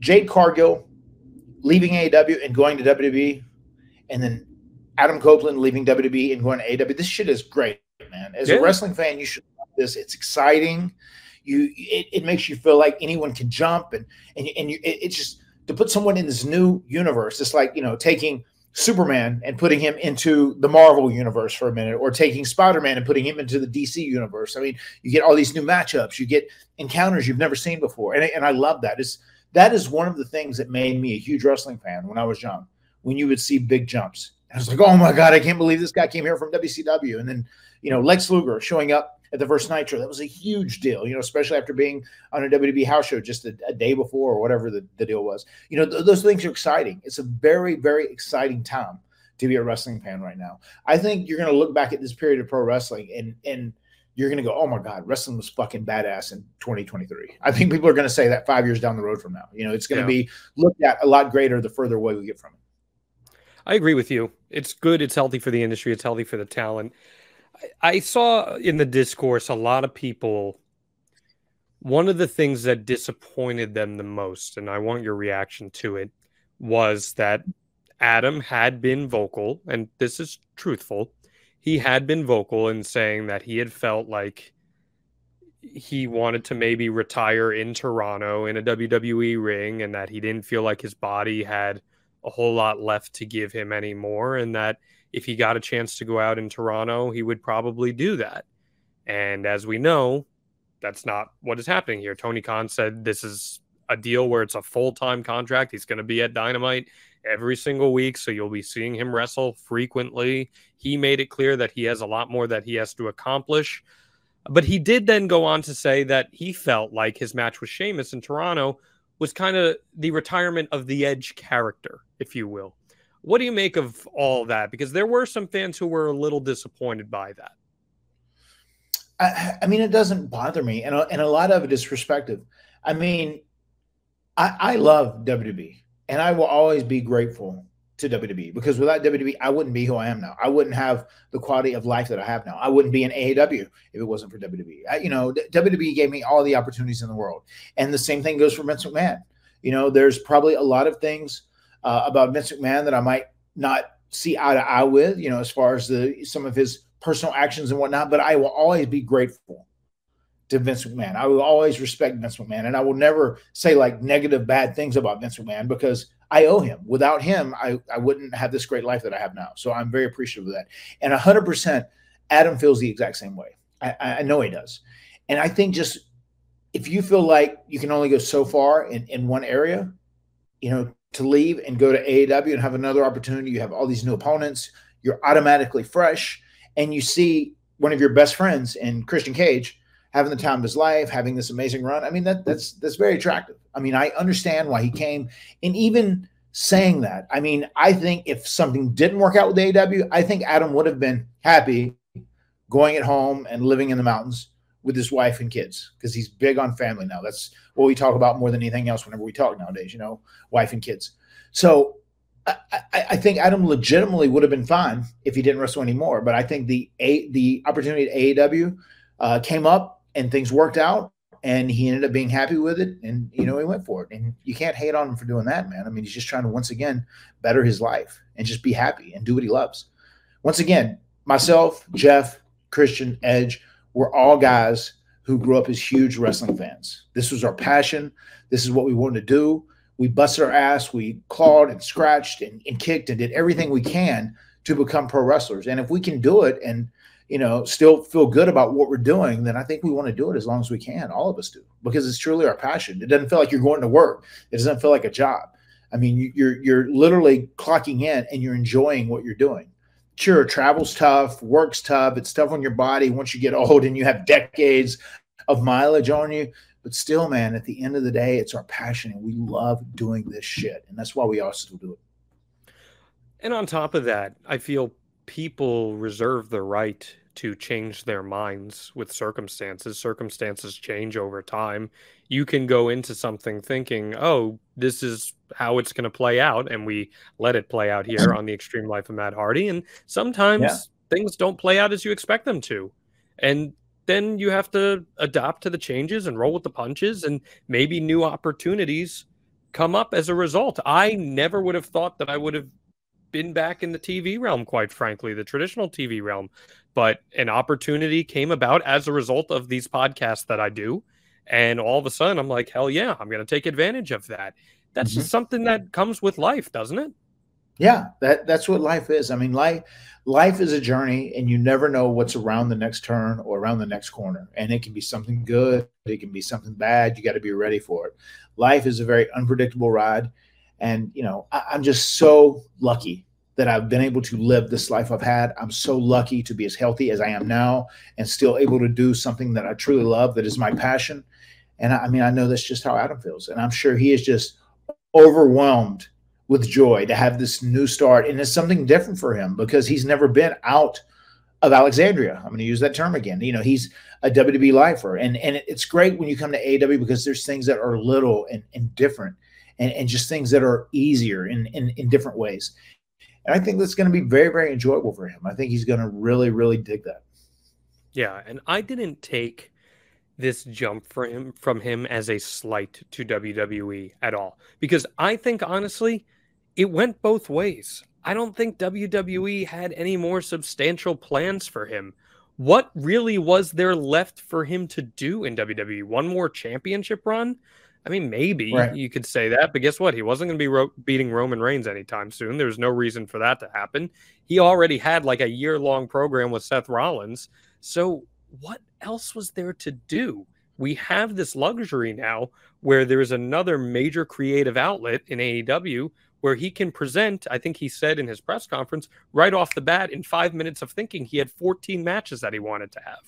Jade Cargill leaving AEW and going to WWE, and then Adam Copeland leaving WWE and going to AEW. This shit is great, man. As Yeah. a wrestling fan, you should love this. It's exciting. You it, it makes you feel like anyone can jump and and and you, it, it's just to put someone in this new universe. It's like you know taking Superman and putting him into the Marvel universe for a minute, or taking Spider Man and putting him into the DC universe. I mean, you get all these new matchups, you get encounters you've never seen before, and and I love that. It's that is one of the things that made me a huge wrestling fan when I was young. When you would see big jumps, I was like, oh my god, I can't believe this guy came here from WCW, and then you know Lex Luger showing up at the first Nitro. That was a huge deal, you know, especially after being on a WWE house show just a, a day before or whatever the, the deal was. You know, th- those things are exciting. It's a very, very exciting time to be a wrestling fan right now. I think you're going to look back at this period of pro wrestling and and you're going to go, oh my god, wrestling was fucking badass in 2023. I think people are going to say that five years down the road from now. You know, it's going to Yeah. be looked at a lot greater the further away we get from it. I agree with you. It's good. It's healthy for the industry. It's healthy for the talent. I, I saw in the discourse a lot of people. One of the things that disappointed them the most, and I want your reaction to it, was that Adam had been vocal, and this is truthful. He had been vocal in saying that he had felt like he wanted to maybe retire in Toronto in a WWE ring and that he didn't feel like his body had a whole lot left to give him anymore and that if he got a chance to go out in Toronto, he would probably do that. And as we know, that's not what is happening here. Tony Khan said this is a deal where it's a full-time contract. He's going to be at Dynamite every single week, so you'll be seeing him wrestle frequently. He made it clear that he has a lot more that he has to accomplish. But he did then go on to say that he felt like his match with Sheamus in Toronto was kind of the retirement of the Edge character, if you will. What do you make of all that? Because there were some fans who were a little disappointed by that. I, I mean, it doesn't bother me, and a, and a lot of it is perspective. I mean, I, I love WWE, and I will always be grateful to WWE because without WWE, I wouldn't be who I am now. I wouldn't have the quality of life that I have now. I wouldn't be in AEW if it wasn't for WWE. I, you know, WWE gave me all the opportunities in the world, and the same thing goes for Vince McMahon. You know, there's probably a lot of things uh, about Vince McMahon that I might not see eye to eye with. You know, as far as the some of his personal actions and whatnot, but I will always be grateful to Vince McMahon. I will always respect Vince McMahon, and I will never say like negative, bad things about Vince McMahon because I owe him. Without him, I, I wouldn't have this great life that I have now. So I'm very appreciative of that. And 100%, Adam feels the exact same way. I, I know he does. And I think just if you feel like you can only go so far in, in one area, you know, to leave and go to AEW and have another opportunity, you have all these new opponents, you're automatically fresh, and you see one of your best friends in Christian Cage having the time of his life, having this amazing run. I mean, that that's that's very attractive. I mean, I understand why he came, and even saying that, I mean, I think if something didn't work out with AEW, I think Adam would have been happy going at home and living in the mountains with his wife and kids because he's big on family now. That's what we talk about more than anything else whenever we talk nowadays, you know, wife and kids. So I, I, think Adam legitimately would have been fine if he didn't wrestle anymore. But I think the a, the opportunity at AEW uh, came up and things worked out, and he ended up being happy with it, and you know he went for it. And you can't hate on him for doing that, man. I mean, he's just trying to once again better his life and just be happy and do what he loves. Once again, myself, Jeff, Christian, Edge, we're all guys who grew up as huge wrestling fans. This was our passion. This is what we wanted to do. We busted our ass. We clawed and scratched and, and kicked and did everything we can to become pro wrestlers. And if we can do it and you know still feel good about what we're doing, then I think we want to do it as long as we can. All of us do because it's truly our passion. It doesn't feel like you're going to work. It doesn't feel like a job. I mean, you- you're you're literally clocking in and you're enjoying what you're doing. Sure, travel's tough, work's tough. It's tough on your body once you get old and you have decades of mileage on you. But still, man, at the end of the day, it's our passion and we love doing this shit. And that's why we still do it. And on top of that, I feel people reserve the right to change their minds with circumstances. Circumstances change over time. You can go into something thinking, oh, this is how it's going to play out. And we let it play out here [CLEARS THROAT] on the extreme life of Matt Hardy. And sometimes Yeah. things don't play out as you expect them to. And then you have to adapt to the changes and roll with the punches. And maybe new opportunities come up as a result. I never would have thought that I would have been back in the TV realm, quite frankly, the traditional TV realm. But an opportunity came about as a result of these podcasts that I do. And all of a sudden, I'm like, hell yeah, I'm going to take advantage of that. That's mm-hmm. just something that comes with life, doesn't it? Yeah, that that's what life is. I mean, life life is a journey, and you never know what's around the next turn or around the next corner. And it can be something good, it can be something bad. You got to be ready for it. Life is a very unpredictable ride, and you know, I, I'm just so lucky that I've been able to live this life I've had. I'm so lucky to be as healthy as I am now, and still able to do something that I truly love, that is my passion. And I, I mean, I know that's just how Adam feels, and I'm sure he is just overwhelmed with joy to have this new start. And it's something different for him because he's never been out of Alexandria. I'm going to use that term again. You know, he's a WWE lifer. And, and it's great when you come to AEW because there's things that are little and, and different and, and just things that are easier in, in, in different ways. And I think that's going to be very, very enjoyable for him. I think he's going to really, really dig that. Yeah, and I didn't take this jump for him from him as a slight to WWE at all because I think honestly it went both ways. I don't think WWE had any more substantial plans for him. What really was there left for him to do in WWE? One more championship run? I mean, maybe Right. you could say that, but guess what? He wasn't going to be ro- beating Roman Reigns anytime soon. There's no reason for that to happen. He already had like a year long program with Seth Rollins. So, what else was there to do? We have this luxury now where there is another major creative outlet in AEW where he can present. I think he said in his press conference right off the bat in five minutes of thinking, he had 14 matches that he wanted to have.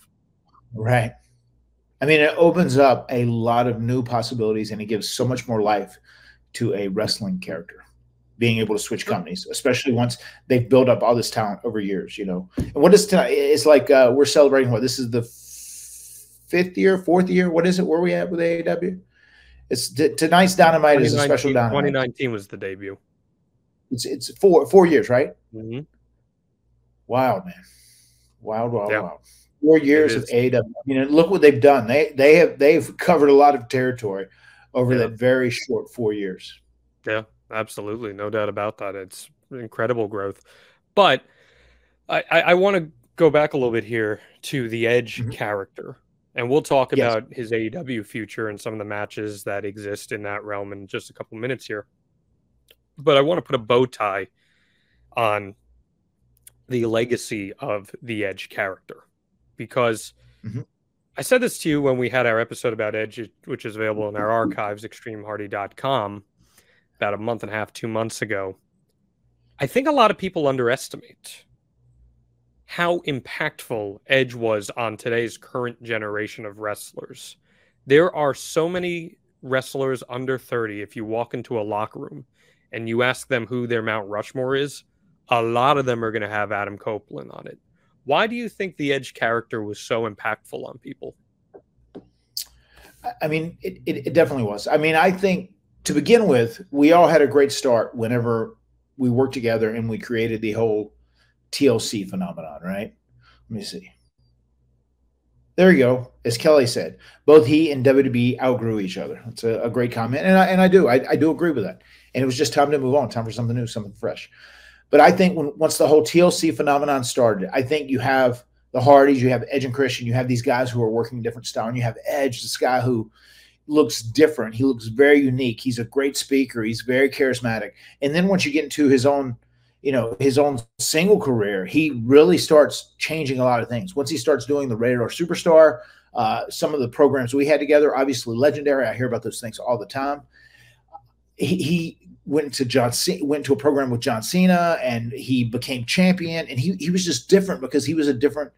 Right. I mean, it opens up a lot of new possibilities and it gives so much more life to a wrestling character being able to switch companies, especially once they've built up all this talent over years, you know. And what is tonight? It's like uh, we're celebrating what this is the f- fifth year, fourth year. What is it? Where we at with AEW? It's t- tonight's Dynamite is a special 2019 Dynamite. 2019 was the debut. It's it's four four years, right? hmm Wild man, wild, wild, Yeah. wild. Four years of. AEW. I mean, and look what they've done. They they have they've covered a lot of territory over Yeah. that very short four years. Yeah, absolutely. No doubt about that. It's incredible growth. But I, I, I want to go back a little bit here to the Edge Mhm. character. And we'll talk Yes. about his AEW future and some of the matches that exist in that realm in just a couple minutes here. But I want to put a bow tie on the legacy of the Edge character because Mhm. I said this to you when we had our episode about Edge, which is available in our archives, extremehardy.com, about a month and a half, two months ago. I think a lot of people underestimate how impactful Edge was on today's current generation of wrestlers. There are so many wrestlers under 30. If you walk into a locker room and you ask them who their Mount Rushmore is, a lot of them are going to have Adam Copeland on it. Why do you think the Edge character was so impactful on people? I- mean, it, it, it definitely was. I mean, I think to begin with, we all had a great start whenever we worked together and we created the whole TLC phenomenon, right? Let me see. There you go. As Kelly said, both he and WWE outgrew each other. That's a, a great comment, and I, and I do, I, I do agree with that. And it was just time to move on, time for something new, something fresh. But I think when once the whole TLC phenomenon started, I think you have the Hardys, you have Edge and Christian, you have these guys who are working a different style, and you have Edge, this guy who looks different. He looks very unique. He's a great speaker. He's very charismatic. And then once you get into his own, you know, his own single career, he really starts changing a lot of things. Once he starts doing the Rated R Superstar, uh, some of the programs we had together, obviously legendary. I hear about those things all the time. He, he went to John C- went to a program with John Cena, and he became champion. And he he was just different because he was a different.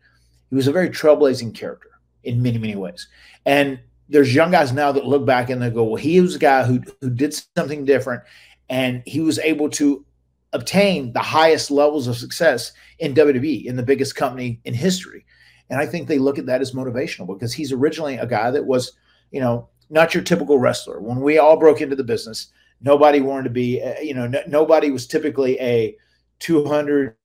He was a very trailblazing character in many many ways. And there's young guys now that look back and they go, well, he was a guy who who did something different, and he was able to obtain the highest levels of success in WWE in the biggest company in history. And I think they look at that as motivational because he's originally a guy that was, you know, not your typical wrestler. When we all broke into the business, nobody wanted to be, uh, you know, n- nobody was typically a 200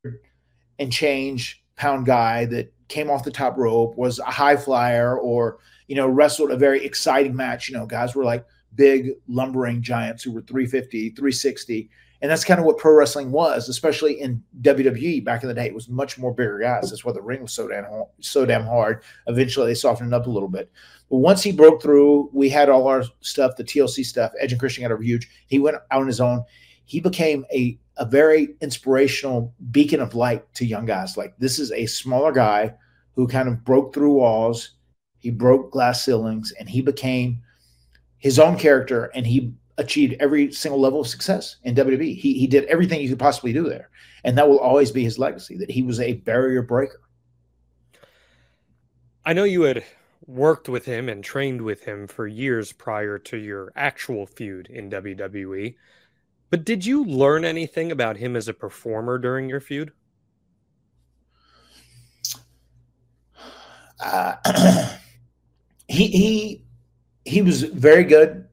and change pound guy that came off the top rope, was a high flyer, or, you know, wrestled a very exciting match. You know, guys were like big lumbering giants who were 350, 360. And that's kind of what pro wrestling was, especially in WWE back in the day. It was much more bigger guys. That's why the ring was so damn so damn hard. Eventually, they softened up a little bit. Once he broke through, we had all our stuff, the TLC stuff. Edge and Christian got a huge. He went out on his own. He became a a very inspirational beacon of light to young guys. Like this is a smaller guy who kind of broke through walls. He broke glass ceilings, and he became his own character. And he achieved every single level of success in WWE. He he did everything you could possibly do there, and that will always be his legacy. That he was a barrier breaker. I know you had worked with him and trained with him for years prior to your actual feud in WWE. But did you learn anything about him as a performer during your feud? Uh, [CLEARS THROAT] he he he was very good.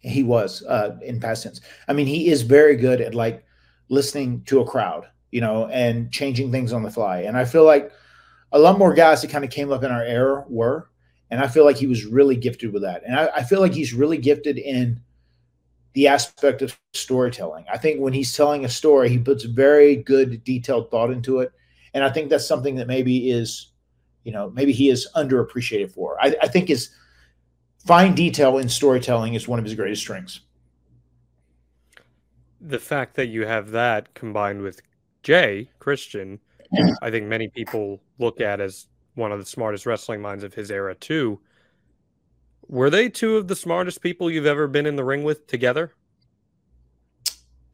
He was uh, in past tense. I mean, he is very good at like listening to a crowd, you know, and changing things on the fly. And I feel like a lot more guys that kind of came up in our era were, and I feel like he was really gifted with that. And I, I feel like he's really gifted in the aspect of storytelling. I think when he's telling a story, he puts very good detailed thought into it. And I think that's something that maybe is, you know, maybe he is underappreciated for. I, I think his fine detail in storytelling is one of his greatest strengths. The fact that you have that combined with Jay Christian, [CLEARS THROAT] I think many people look at as one of the smartest wrestling minds of his era too. Were they two of the smartest people you've ever been in the ring with together?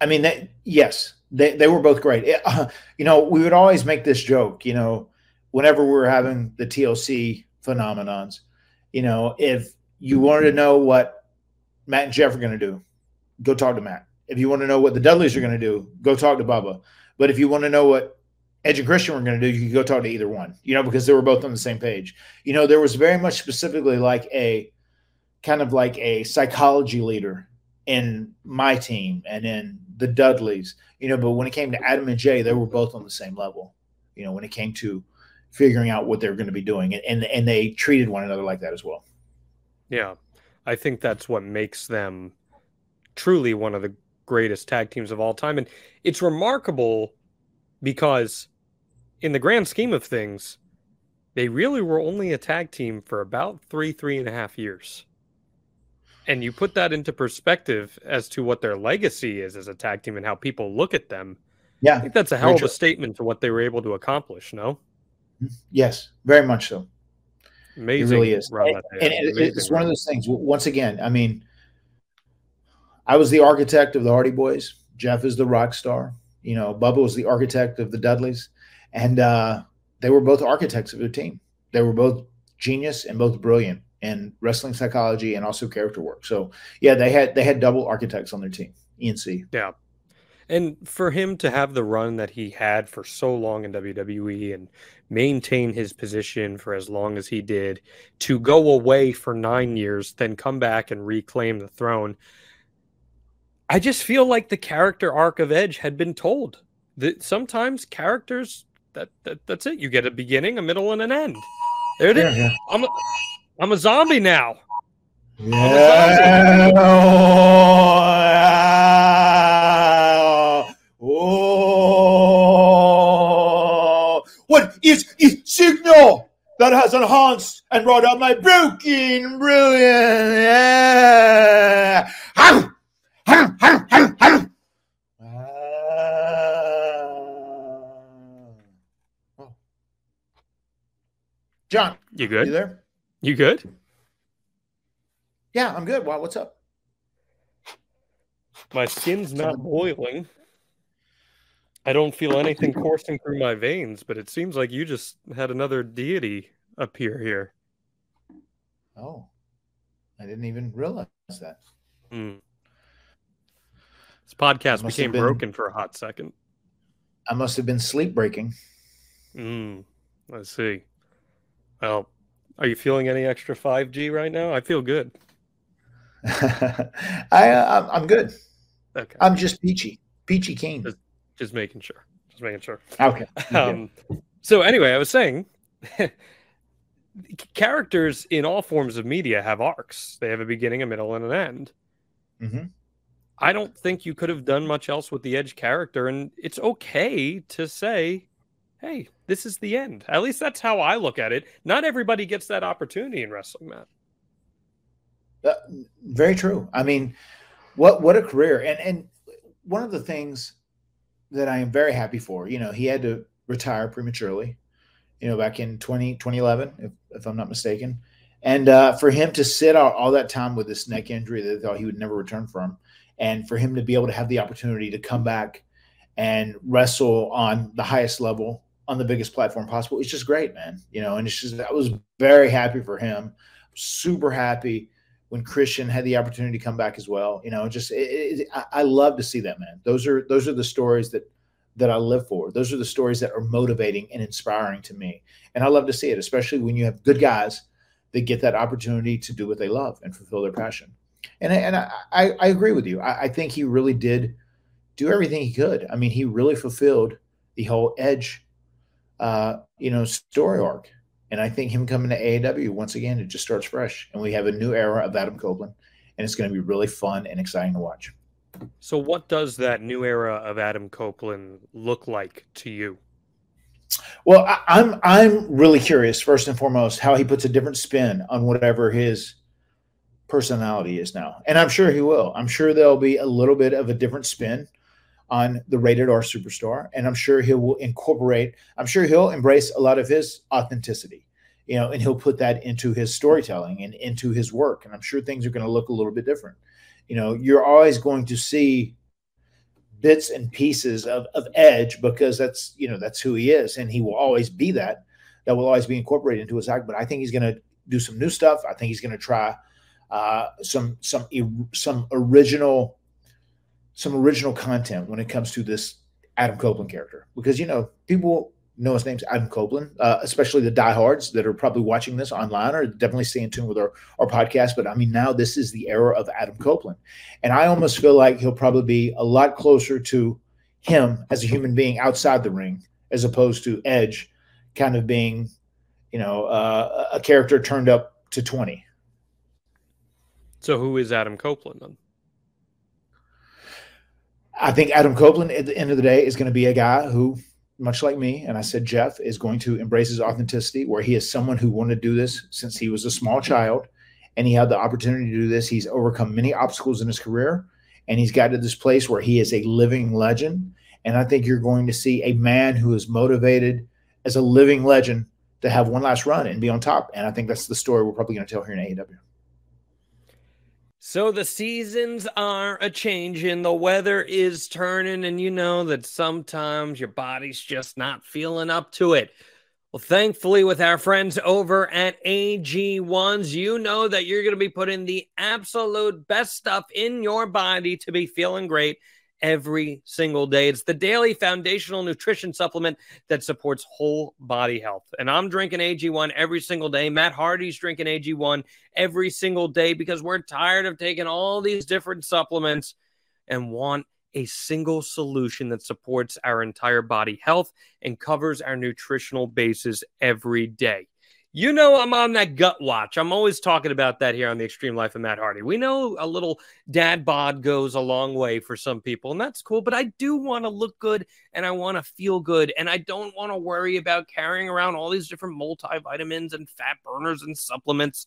I mean, they, yes, they, they were both great. It- uh, you know, we would always make this joke, you know, whenever we were having the TLC phenomenons, you know, if you wanted to know what Matt and Jeff are going to do, go talk to Matt. If you want to know what the Dudleys are going to do, go talk to Bubba. But if you want to know what Edge and Christian were going to do, you could go talk to either one, you know, because they were both on the same page. You know, there was very much specifically like a kind of like a psychology leader in my team and in the Dudleys, you know, but when it came to Adam and Jay, they were both on the same level, you know, when it came to figuring out what they were going to be doing. And, and, and they treated one another like that as well. Yeah. I think that's what makes them truly one of the greatest tag teams of all time. And it's remarkable because, in the grand scheme of things, they really were only a tag team for about three, three and a half years. And you put that into perspective as to what their legacy is as a tag team and how people look at them. Yeah. I think that's a hell of a statement to what they were able to accomplish, no? Yes, very much so. Amazing. It really is. And, and it- it's one of those things. Once again, I mean, I was the architect of the Hardy Boys. Jeff is the rock star. You know, Bubba was the architect of the Dudleys. And uh, they were both architects of their team. They were both genius and both brilliant in wrestling psychology and also character work. So yeah, they had they had double architects on their team. ENC. Yeah. And for him to have the run that he had for so long in WWE and maintain his position for as long as he did, to go away for nine years, then come back and reclaim the throne. I just feel like the character arc of Edge had been told. That sometimes characters that, that that's it. You get a beginning, a middle, and an end. There it is. Yeah, yeah. I'm a, I'm a zombie now. Yeah. Oh, [LAUGHS] what is a signal that has enhanced and brought out my Broken Brilliance? Yeah. Ham, ham, ham, ham, ham. Ah. Oh. John, You good? you there? You good? Yeah, I'm good. Wow, what's up? My skin's not boiling. I don't feel anything coursing through my veins, but it seems like you just had another deity appear here. Oh. I didn't even realize that. Mm. This podcast became been- broken for a hot second. I must have been sleep breaking. Mm. Let's see. Well, are you feeling any extra 5G right now? I feel good. [LAUGHS] I, uh, I'm- good. Okay. I'm just peachy, peachy keen. Just, just making sure. Just making sure. Okay. [LAUGHS] Um, so anyway, I was saying [LAUGHS] characters in all forms of media have arcs. They have a beginning, a middle, and an end. hmm I don't think you could have done much else with the Edge character, and it's okay to say, "Hey, this is the end." At least that's how I look at it. Not everybody gets that opportunity in wrestling, Matt. Uh, very true. I mean, what what a career! And and one of the things that I am very happy for, you know, he had to retire prematurely, you know, back in 20, 2011, if, if I'm not mistaken. And uh, for him to sit out all that time with this neck injury that they thought he would never return from, and for him to be able to have the opportunity to come back and wrestle on the highest level on the biggest platform possible, it's just great, man. You know, and it's just I was very happy for him, super happy when Christian had the opportunity to come back as well. You know, just it, it, I, love to see that, man. Those are those are the stories that that I live for. Those are the stories that are motivating and inspiring to me, and I love to see it, especially when you have good guys that get that opportunity to do what they love and fulfill their passion. And and I, I, I agree with you. I, I think he really did do everything he could. I mean, he really fulfilled the whole Edge, uh, you know, story arc. And I think him coming to AEW once again, it just starts fresh, and we have a new era of Adam Copeland, and it's going to be really fun and exciting to watch. So, what does that new era of Adam Copeland look like to you? Well, I, I'm I'm really curious first and foremost how he puts a different spin on whatever his personality is now, and I'm sure he will. I'm sure there'll be a little bit of a different spin on the rated R superstar, and I'm sure he will incorporate. I'm sure he'll embrace a lot of his authenticity, you know, and he'll put that into his storytelling and into his work, and I'm sure things are going to look a little bit different. You know, you're always going to see bits and pieces of, of edge because that's you know that's who he is and he will always be that that will always be incorporated into his act but i think he's going to do some new stuff i think he's going to try uh, some some some original some original content when it comes to this adam copeland character because you know people know his name's adam copeland uh, especially the diehards that are probably watching this online or definitely stay in tune with our, our podcast but i mean now this is the era of adam copeland and I almost feel like he'll probably be a lot closer to him as a human being outside the ring, as opposed to Edge kind of being, you know, uh, a character turned up to 20. So, who is Adam Copeland then? I think Adam Copeland at the end of the day is going to be a guy who, much like me, and I said Jeff, is going to embrace his authenticity, where he is someone who wanted to do this since he was a small child and he had the opportunity to do this. He's overcome many obstacles in his career and he's got to this place where he is a living legend. And I think you're going to see a man who is motivated as a living legend to have one last run and be on top. And I think that's the story we're probably going to tell here in AEW. So the seasons are a changing, the weather is turning, and you know that sometimes your body's just not feeling up to it. Well, thankfully, with our friends over at AG1s, you know that you're going to be putting the absolute best stuff in your body to be feeling great every single day. It's the daily foundational nutrition supplement that supports whole body health. And I'm drinking AG1 every single day. Matt Hardy's drinking AG1 every single day because we're tired of taking all these different supplements and want a single solution that supports our entire body health and covers our nutritional bases every day. You know, I'm on that gut watch. I'm always talking about that here on the Extreme Life of Matt Hardy. We know a little dad bod goes a long way for some people, and that's cool. But I do want to look good and I want to feel good, and I don't want to worry about carrying around all these different multivitamins and fat burners and supplements.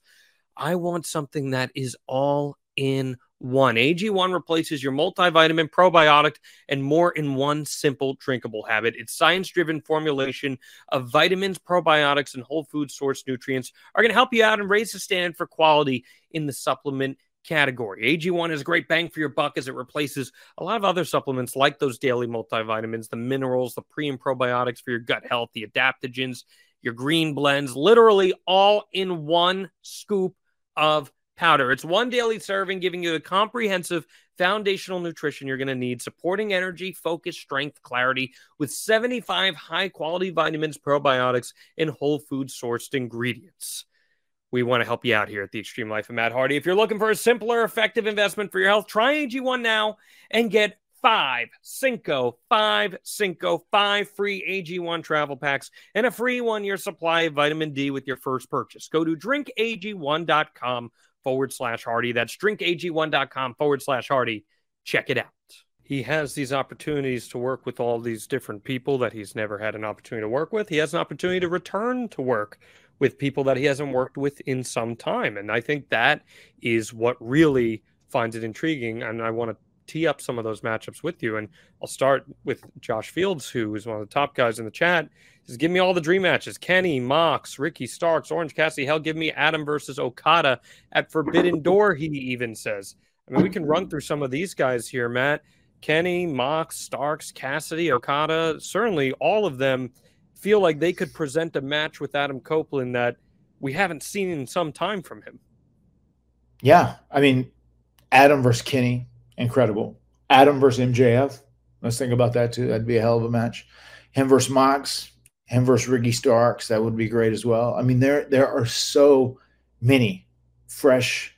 I want something that is all in one. AG1 replaces your multivitamin, probiotic, and more in one simple drinkable habit. Its science driven formulation of vitamins, probiotics, and whole food source nutrients are going to help you out and raise the standard for quality in the supplement category. AG1 is a great bang for your buck as it replaces a lot of other supplements like those daily multivitamins, the minerals, the pre and probiotics for your gut health, the adaptogens, your green blends, literally all in one scoop of powder. It's one daily serving, giving you the comprehensive foundational nutrition you're going to need, supporting energy, focus, strength, clarity with 75 high quality vitamins, probiotics, and whole food sourced ingredients. We want to help you out here at the Extreme Life of Matt Hardy. If you're looking for a simpler, effective investment for your health, try AG1 now and get five Cinco, five Cinco, five free AG1 travel packs and a free one year supply of vitamin D with your first purchase. Go to drinkag1.com forward slash Hardy. That's drinkag1.com forward slash Hardy. Check it out. He has these opportunities to work with all these different people that he's never had an opportunity to work with. He has an opportunity to return to work with people that he hasn't worked with in some time. And I think that is what really finds it intriguing. And I want to tee up some of those matchups with you. And I'll start with Josh Fields, who is one of the top guys in the chat. Says, give me all the dream matches. Kenny, Mox, Ricky Starks, Orange Cassidy. Hell, give me Adam versus Okada at Forbidden Door, he even says. I mean, we can run through some of these guys here, Matt. Kenny, Mox, Starks, Cassidy, Okada. Certainly all of them feel like they could present a match with Adam Copeland that we haven't seen in some time from him. Yeah. I mean, Adam versus Kenny, incredible. Adam versus MJF. Let's think about that too. That'd be a hell of a match. Him versus Mox, him versus Ricky Starks. That would be great as well. I mean, there there are so many fresh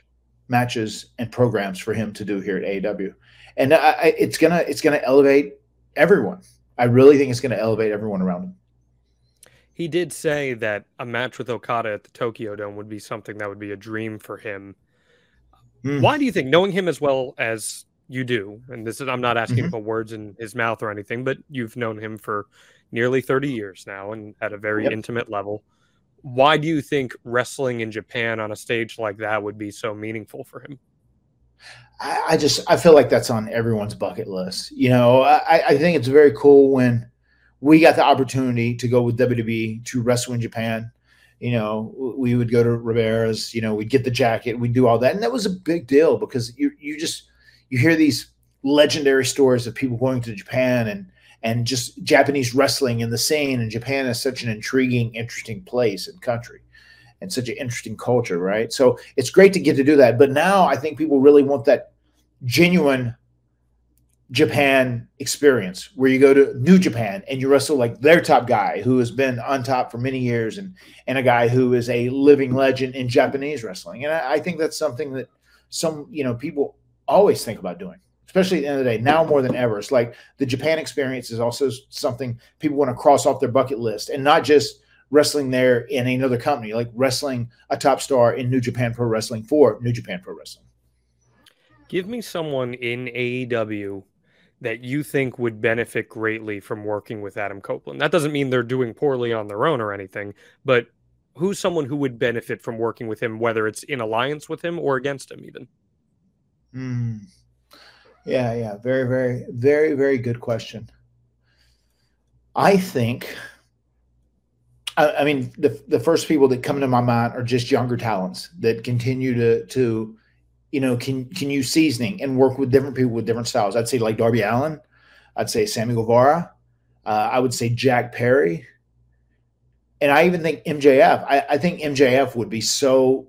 matches and programs for him to do here at AEW, and I, I, it's gonna it's gonna elevate everyone. I really think it's gonna elevate everyone around him. He did say that a match with Okada at the Tokyo Dome would be something that would be a dream for him. Mm. Why do you think, knowing him as well as you do, and this is I'm not asking Mhm. to put words in his mouth or anything, but you've known him for nearly 30 years now and at a very Yep. intimate level. Why do you think wrestling in Japan on a stage like that would be so meaningful for him? I, I just I feel like that's on everyone's bucket list. You know, I, I think it's very cool when we got the opportunity to go with WWE to wrestle in Japan. You know, we would go to Rivera's. You know, we'd get the jacket, we'd do all that, and that was a big deal because you you just you hear these legendary stories of people going to Japan and and just Japanese wrestling in the scene. And Japan is such an intriguing, interesting place and country and such an interesting culture, right? So it's great to get to do that. But now I think people really want that genuine Japan experience where you go to New Japan and you wrestle like their top guy who has been on top for many years and and a guy who is a living legend in Japanese wrestling. And I, I think that's something that some, you know, people always think about doing, especially at the end of the day, now more than ever. It's like the Japan experience is also something people want to cross off their bucket list and not just wrestling there in another company, like wrestling a top star in New Japan Pro Wrestling for New Japan Pro Wrestling. Give me someone in AEW that you think would benefit greatly from working with Adam Copeland. That doesn't mean they're doing poorly on their own or anything, but who's someone who would benefit from working with him, whether it's in alliance with him or against him, even? Hmm. Yeah, yeah. Very, very, very, very good question. I think, I, I mean, the, the first people that come to my mind are just younger talents that continue to, to, you know, can, can use seasoning and work with different people with different styles. I'd say like Darby Allin. I'd say Sammy Guevara. Uh, I would say Jack Perry. And I even think MJF. I, I think MJF would be so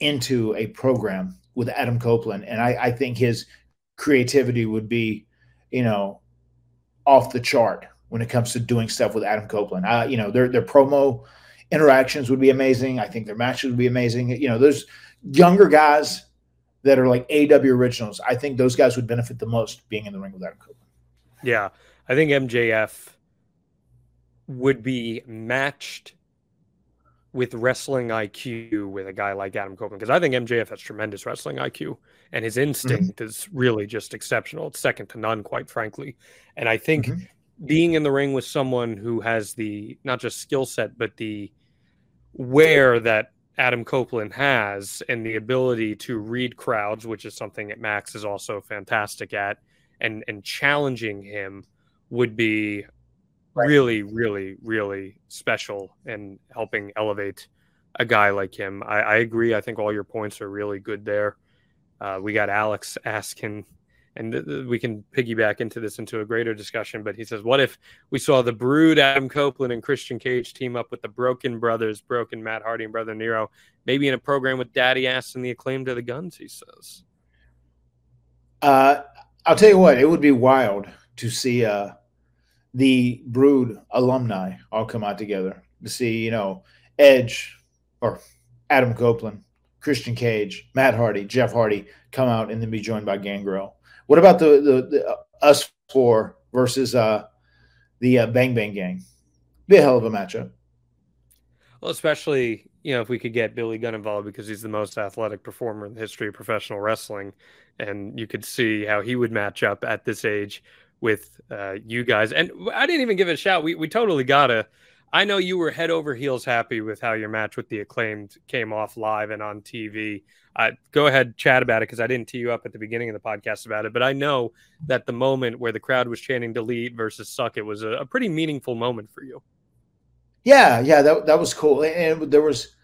into a program with Adam Copeland. And I, I think his creativity would be, you know, off the chart when it comes to doing stuff with Adam Copeland. Uh, you know, their their promo interactions would be amazing. I think their matches would be amazing. You know, those younger guys that are like AEW originals. I think those guys would benefit the most being in the ring with Adam Copeland. Yeah, I think MJF would be matched with wrestling IQ with a guy like Adam Copeland because I think MJF has tremendous wrestling IQ and his mm-hmm. instinct is really just exceptional. It's second to none, quite frankly. And I think mm-hmm. being in the ring with someone who has the not just skill set but the where that Adam Copeland has and the ability to read crowds, which is something that Max is also fantastic at, and and challenging him would be really, really, really special and helping elevate a guy like him. I, I agree. I think all your points are really good there. Uh, we got Alex asking and th- th- we can piggyback into this into a greater discussion. But he says, "What if we saw the Brood, Adam Copeland, and Christian Cage team up with the Broken Brothers, Broken Matt Hardy and Brother Nero, maybe in a program with Daddy Ass and the Acclaimed to the Gunns?" He says. Uh, I'll tell you what, it would be wild to see uh, the Brood alumni all come out together to see, you know, Edge or Adam Copeland, Christian Cage, Matt Hardy, Jeff Hardy come out and then be joined by Gangrel. What about the the, the uh, us four versus uh, the uh, Bang Bang Gang? Be a hell of a matchup. Well, especially you know if we could get Billy Gunn involved because he's the most athletic performer in the history of professional wrestling, and you could see how he would match up at this age with uh, you guys. And I didn't even give it a shout. We we totally gotta. I know you were head over heels happy with how your match with the acclaimed came off live and on TV. Uh, go ahead, chat about it because I didn't tee you up at the beginning of the podcast about it. But I know that the moment where the crowd was chanting "delete" versus "suck" it was a, a pretty meaningful moment for you. Yeah, yeah, that that was cool. And there was,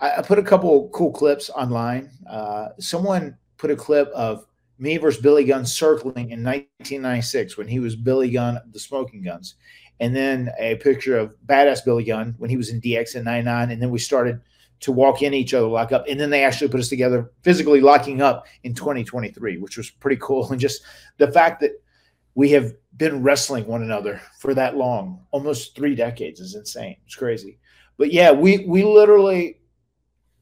I I put a couple cool clips online. Uh, someone put a clip of me versus Billy Gunn circling in 1996 when he was Billy Gunn, the Smoking Gunns, and then a picture of badass Billy Gunn when he was in DX in '99, and then we started to walk in each other, lock up, and then they actually put us together physically locking up in 2023, which was pretty cool. [LAUGHS] And just the fact that we have been wrestling one another for that long, almost three decades, is insane. It's crazy. But yeah, we we literally,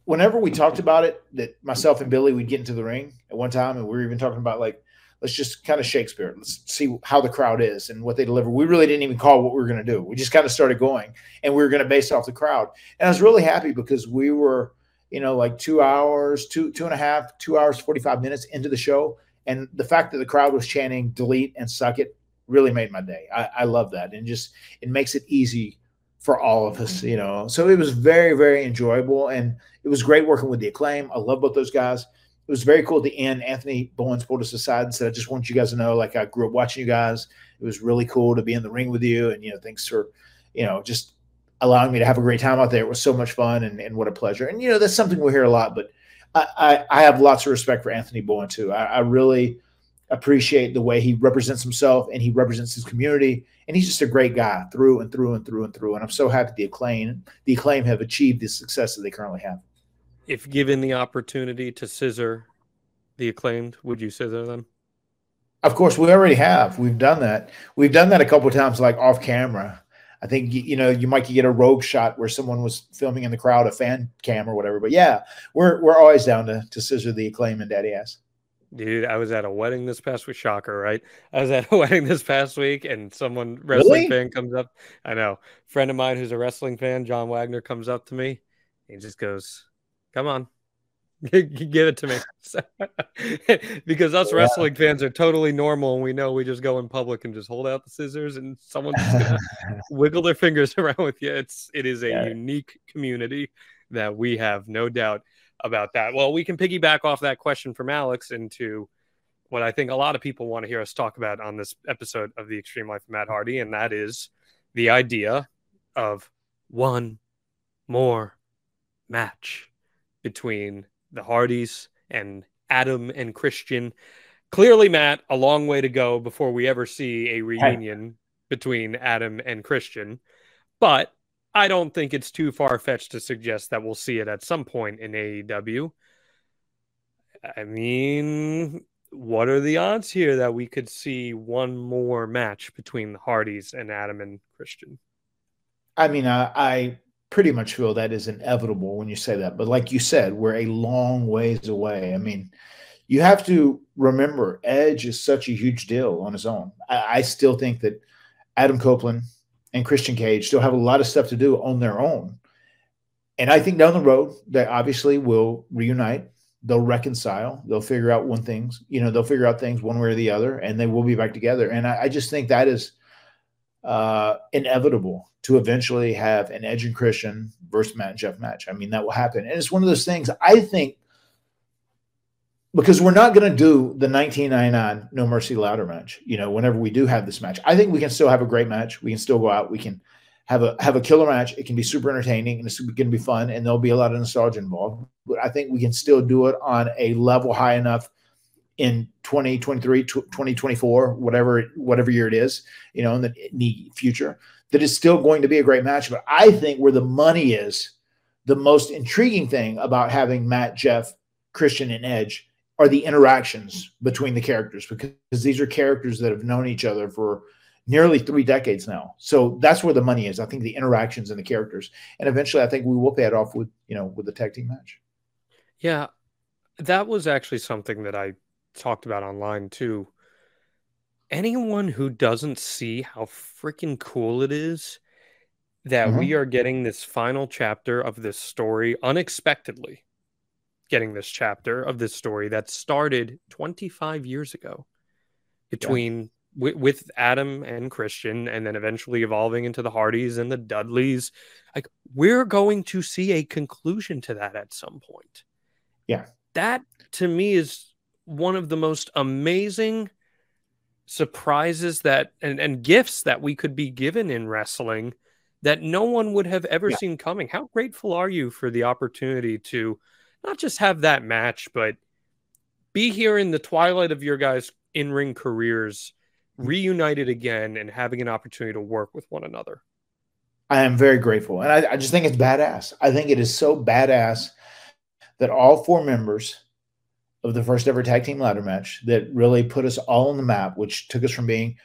whenever we talked about it, that myself and Billy would get into the ring at one time, and we were even talking about like, let's just kind of Shakespeare. Let's see how the crowd is and what they deliver. We really didn't even call what we were going to do. We just kind of started going, and we were going to base off the crowd. And I was really happy because we were, you know, like two hours, two two and a half, two hours, forty five minutes into the show, and the fact that the crowd was chanting "delete" and "suck it" really made my day. I, I love that, and just it makes it easy for all of us, you know. So it was very, very enjoyable, and it was great working with the acclaim. I love both those guys. It was very cool at the end. Anthony Bowens pulled us aside and said, "I just want you guys to know, like I grew up watching you guys. It was really cool to be in the ring with you, and you know, thanks for, you know, just allowing me to have a great time out there. It was so much fun, and, and what a pleasure. And you know, that's something we hear a lot, but I, I, I have lots of respect for Anthony Bowen too. I, I really appreciate the way he represents himself and he represents his community. And he's just a great guy through and through and through and through. And I'm so happy the acclaim, the acclaim have achieved the success that they currently have. If given the opportunity to scissor the acclaimed, would you scissor them? Of course, we already have. We've done that. We've done that a couple of times, like off camera. I think you know you might get a rogue shot where someone was filming in the crowd, a fan cam or whatever. But yeah, we're we're always down to to scissor the acclaim and daddy ass. Dude, I was at a wedding this past week. Shocker, right? I was at a [LAUGHS] wedding this past week, and someone wrestling Really? fan comes up. I know, friend of mine who's a wrestling fan, John Wagner, comes up to me. He just goes, "Come on, [LAUGHS] give it to me," [LAUGHS] because us Yeah. wrestling fans are totally normal, and we know we just go in public and just hold out the scissors, and someone's gonna [LAUGHS] wiggle their fingers around with you. It's it is a Yeah. unique community that we have no doubt about that. Well, we can piggyback off that question from Alex into what I think a lot of people want to hear us talk about on this episode of the Extreme Life of Matt Hardy, and that is the idea of one more match between the Hardys and Adam and Christian. Clearly, Matt, a long way to go before we ever see a reunion between Adam and Christian. But I don't think it's too far fetched to suggest that we'll see it at some point in AEW. I mean, what are the odds here that we could see one more match between the Hardys and Adam and Christian? I mean, uh, I, I pretty much feel that is inevitable when you say that. But like you said, we're a long ways away. I mean, you have to remember Edge is such a huge deal on his own. I, I still think that Adam Copeland and Christian Cage still have a lot of stuff to do on their own. And I think down the road, they obviously will reunite. They'll reconcile. They'll figure out one things, you know, they'll figure out things one way or the other, and they will be back together. And I, I just think that is uh, inevitable to eventually have an Edge and Christian versus Matt and Jeff match. I mean, that will happen. And it's one of those things I think because we're not going to do the 1999 No Mercy ladder match, you know, whenever we do have this match. I think we can still have a great match. We can still go out. We can have a have a killer match. It can be super entertaining and it's going to be fun and there'll be a lot of nostalgia involved. But I think we can still do it on a level high enough in 2023, 2024, whatever whatever year it is, you know, in the, in the future, that is still going to be a great match. But I think where the money is, the most intriguing thing about having Matt, Jeff, Christian, and Edge are the interactions between the characters because these are characters that have known each other for nearly three decades now. So that's where the money is. I think the interactions and the characters, and eventually, I think we will pay it off with you know with the tag team match. Yeah, that was actually something that I talked about online too. Anyone who doesn't see how freaking cool it is that Mhm. we are getting this final chapter of this story unexpectedly, getting this chapter of this story that started 25 years ago between wi- with Adam and Christian, and then eventually evolving into the Hardys and the Dudleys. Like, we're going to see a conclusion to that at some point Yeah. that to me is one of the most amazing surprises that and, and gifts that we could be given in wrestling that no one would have ever Yeah. seen coming. How grateful are you for the opportunity to not just have that match, but be here in the twilight of your guys' in ring careers, mm-hmm. reunited again and having an opportunity to work with one another? I am very grateful. And I, I just think it's badass. I think it is so badass that all four members of the first ever tag team ladder match that really put us all on the map, which took us from being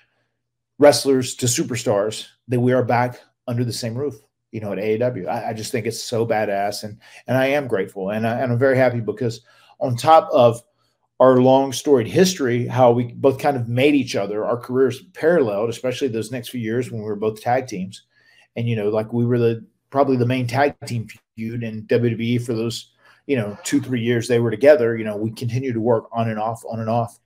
wrestlers to superstars, that we are back under the same roof, you know, at AEW. I, I just think it's so badass. And and I am grateful. And, I, and I'm very happy because on top of our long storied history, how we both kind of made each other, our careers paralleled, especially those next few years when we were both tag teams and you know like we were the probably the main tag team feud in WWE for those you know two three years they were together you know we continue to work on and off on and off.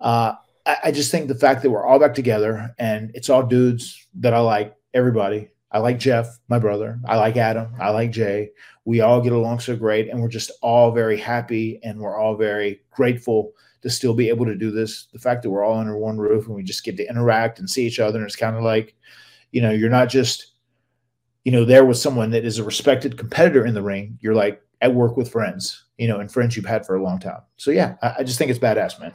Uh I, I just think the fact that we're all back together and it's all dudes that I like everybody. I like Jeff my brother. I like Adam. I like Jay. We all get along so great and we're just all very happy and we're all very grateful to still be able to do this. The fact that we're all under one roof and we just get to interact and see each other and it's kind of like you know you're not just you know there with someone that is a respected competitor in the ring. You're like at work with friends you know and friends you've had for a long time so yeah i, I just think it's badass man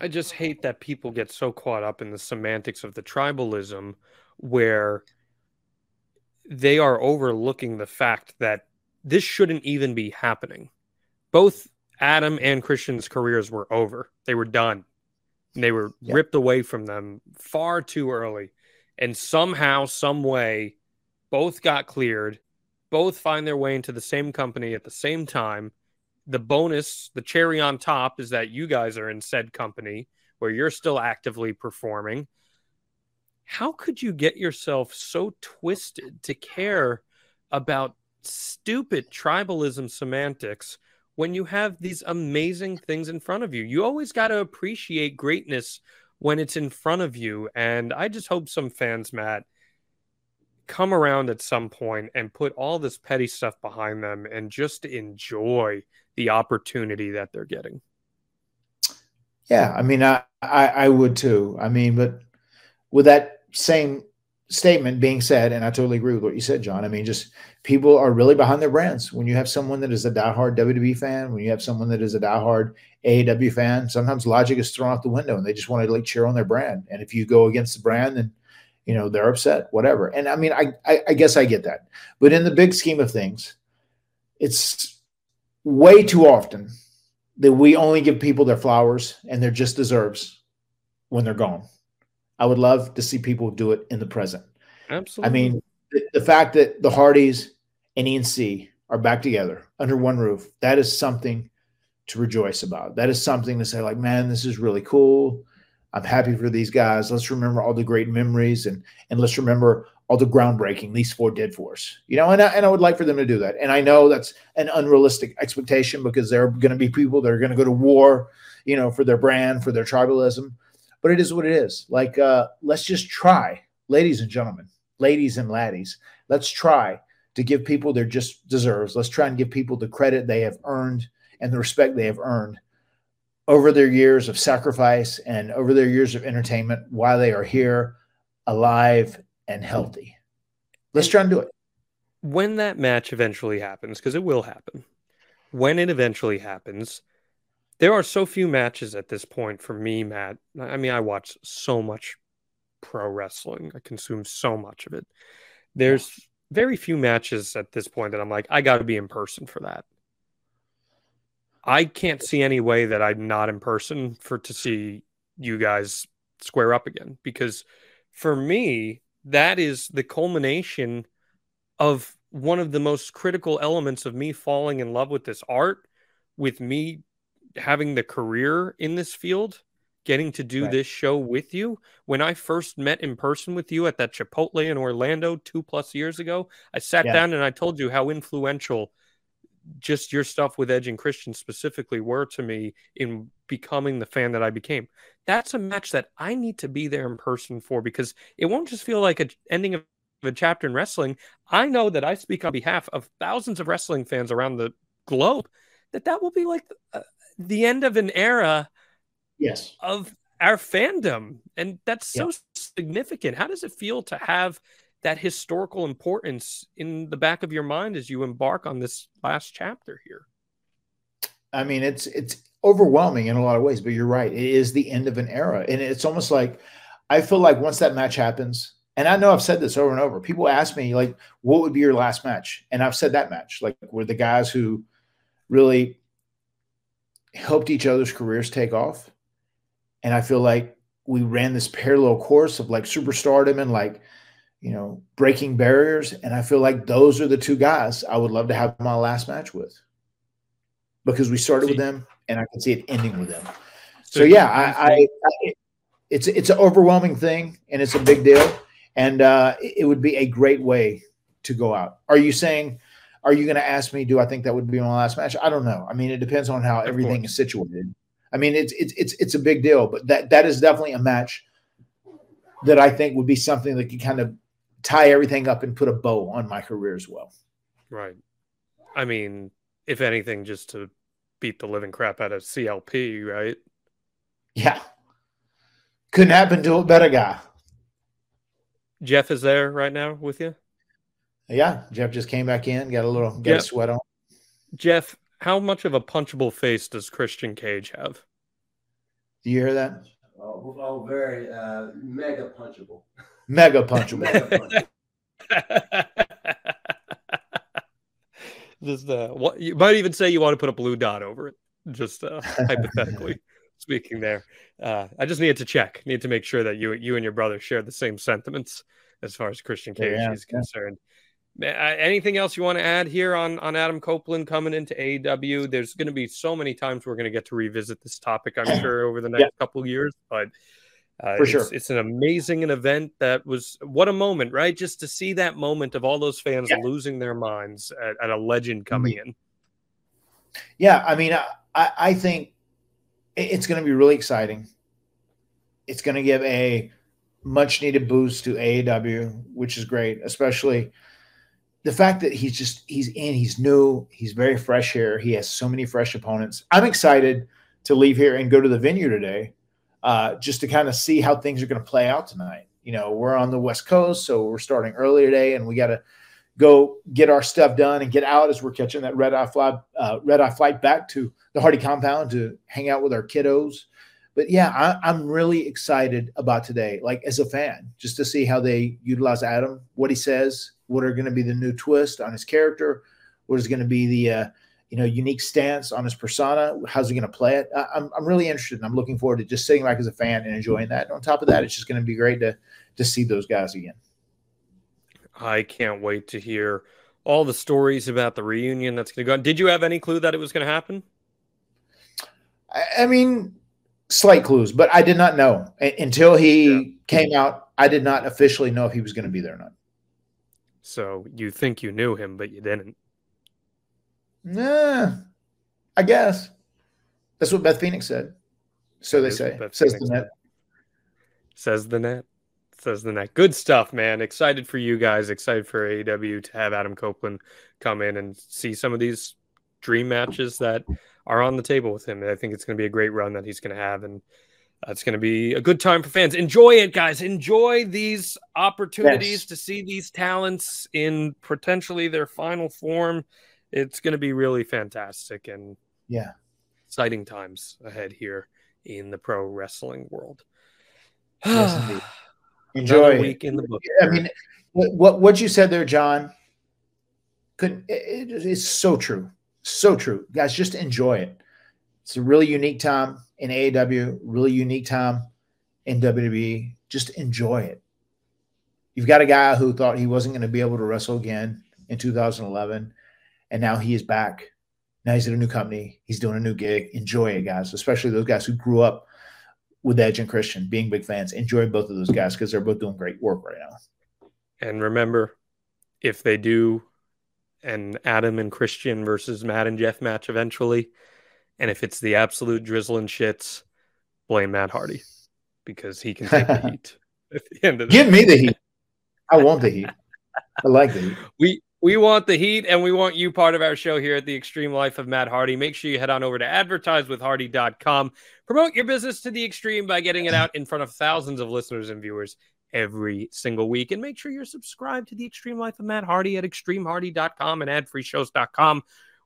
I just hate that people get so caught up in the semantics of the tribalism where they are overlooking the fact that this shouldn't even be happening. Both Adam and Christian's careers were over. They were done. They were Yeah. ripped away from them far too early. And somehow, some way, both got cleared, both find their way into the same company at the same time. The bonus, the cherry on top, is that you guys are in said company where you're still actively performing. How could you get yourself so twisted to care about stupid tribalism semantics when you have these amazing things in front of you? You always got to appreciate greatness when it's in front of you. And I just hope some fans, Matt, come around at some point and put all this petty stuff behind them and just enjoy the opportunity that they're getting. yeah i mean I, I i would too. I mean but with that same statement being said and i totally agree with what you said john i mean just people are really behind their brands. When you have someone that is a diehard wwe fan when you have someone that is a diehard aew fan sometimes logic is thrown out the window and they just want to like cheer on their brand. And if you go against the brand then you know they're upset whatever. And i mean I, I i guess i get that. But in the big scheme of things it's way too often that we only give people their flowers and their just deserves when they're gone. I would love to see people do it in the present. Absolutely. i mean the, the fact that the hardys and E&C are back together under one roof that is something to rejoice about. That is something to say like man this is really cool i'm happy for these guys. Let's remember all the great memories and and let's remember all the groundbreaking these four did for us you know and I, and I would like for them to do that. And i know that's an unrealistic expectation because there are going to be people that are going to go to war you know for their brand for their tribalism but it is what it is. Like uh let's just try ladies and gentlemen ladies and laddies let's try to give people their just deserves. Let's try and give people the credit they have earned and the respect they have earned over their years of sacrifice and over their years of entertainment while they are here alive and healthy let's try and do it when that match eventually happens, because it will happen, when it eventually happens, there are so few matches at this point for me, Matt. I mean, I watch so much pro wrestling. I consume so much of it. There's very few matches at this point that I'm like, I got to be in person for that. I can't see any way that I'm not in person for to see you guys square up again because for me that is the culmination of one of the most critical elements of me falling in love with this art with me having the career in this field getting to do Right. this show with you when i first met in person with you at that chipotle in orlando two plus years ago i sat Yeah. down and i told you how influential just your stuff with Edge and Christian specifically were to me in becoming the fan that I became. That's a match that I need to be there in person for because it won't just feel like a ending of a chapter in wrestling. I know that I speak on behalf of thousands of wrestling fans around the globe that that will be like uh, the end of an era Yes. of our fandom and that's so Yeah. significant. How does it feel to have that historical importance in the back of your mind as you embark on this last chapter here? I mean, it's it's overwhelming in a lot of ways, but you're right. It is the end of an era, and it's almost like I feel like once that match happens, and I know I've said this over and over. People ask me like, "What would be your last match?" And I've said that match, like, were the guys who really helped each other's careers take off, and I feel like we ran this parallel course of like superstardom and like you know breaking barriers, and I feel like those are the two guys I would love to have my last match with because we started with them and I can see it ending with them. So So, yeah, I, I, I it's it's an overwhelming thing and it's a big deal, and uh, it it would be a great way to go out. Are you saying? Are you going to ask me? Do I think that would be my last match? I don't know. I mean, it depends on how Of everything course. is situated. I mean, it's it's it's it's a big deal, but that that is definitely a match that I think would be something that could kind of tie everything up and put a bow on my career as well. Right. I mean, if anything, just to beat the living crap out of CLP, right? Yeah, couldn't happen to a better guy. Jeff is there right now with you. Yeah, Jeff just came back in, got a little, got Yep. a sweat on. Jeff, how much of a punchable face does Christian Cage have? Do you hear that? Oh, oh very uh, mega punchable. [LAUGHS] Mega punchable. Mega [LAUGHS] just uh, what you might even say you want to put a blue dot over it, just uh, [LAUGHS] hypothetically speaking. There, uh, I just needed to check, need to make sure that you you and your brother share the same sentiments as far as Christian Cage Yeah, is yeah. concerned. Uh, Anything else you want to add here on on Adam Copeland coming into AEW? There's going to be so many times we're going to get to revisit this topic, I'm [CLEARS THROAT] sure, over the next Yeah. couple years. But uh, For it's, sure. it's an amazing an event that was what a moment, right? Just to see that moment of all those fans Yeah. Mm-hmm. losing their minds at, at a legend coming in. Yeah, I mean, I, I I think it's going to be really exciting. It's going to give a much needed boost to AEW, which is great, especially the fact that he's just he's in, he's new, he's very fresh here. He has so many fresh opponents. I'm excited to leave here and go to the venue today, uh, just to kind of see how things are going to play out tonight. You know, we're on the West Coast, so we're starting early today, and we got to go get our stuff done and get out as we're catching that red eye flight, uh, red eye flight back to the Hardy compound to hang out with our kiddos. But yeah, I, I'm really excited about today, like as a fan, just to see how they utilize Adam, what he says, what are going to be the new twist on his character, what is going to be the uh, you know unique stance on his persona, how's he going to play it. I, I'm I'm really interested, and I'm looking forward to just sitting back as a fan and enjoying that. And on top of that, it's just going to be great to to see those guys again. I can't wait to hear all the stories about the reunion that's going to go on. Did you have any clue that it was going to happen? I, I mean, slight clues, but I did not know A- until he came out. I did not officially know if he was going to be there or not. So you think you knew him, but you didn't. Nah, I guess that's what Beth Phoenix said. So they say. Says the net. Says the net. Says the net. Good stuff, man. Excited for you guys. Excited for AEW to have Adam Copeland come in and see some of these dream matches that are on the table with him. And I think it's going to be a great run that he's going to have. And it's going to be a good time for fans. Enjoy it, guys. Enjoy these opportunities Yes. to see these talents in potentially their final form. It's going to be really fantastic. And Yeah. exciting times ahead here in the pro wrestling world. [SIGHS] Yes, Enjoy. week in the book. I mean, what what, you said there, John, could it, it is so true, so true, guys. Just enjoy it. It's a really unique time in AEW, really unique time in WWE. Just enjoy it. You've got a guy who thought he wasn't going to be able to wrestle again in 2011, and now he is back. Now he's at a new company. He's doing a new gig. Enjoy it, guys. Especially those guys who grew up with Edge and Christian, being big fans. Enjoy both of those guys because they're both doing great work right now. And remember, if they do an Adam and Christian versus Matt and Jeff match eventually, and if it's the absolute drizzle and shits, blame Matt Hardy because he can take the [LAUGHS] heat at the end of the Give me the heat. I want the heat. I like the heat. [LAUGHS] We we want the heat and we want you part of our show here at the Extreme Life of Matt Hardy. Make sure you head on over to advertisewithhardy.com. Promote your business to the extreme by getting it out in front of thousands of listeners and viewers every single week. And make sure you're subscribed to the Extreme Life of Matt Hardy at extremehardy.com and adfreeshows.com,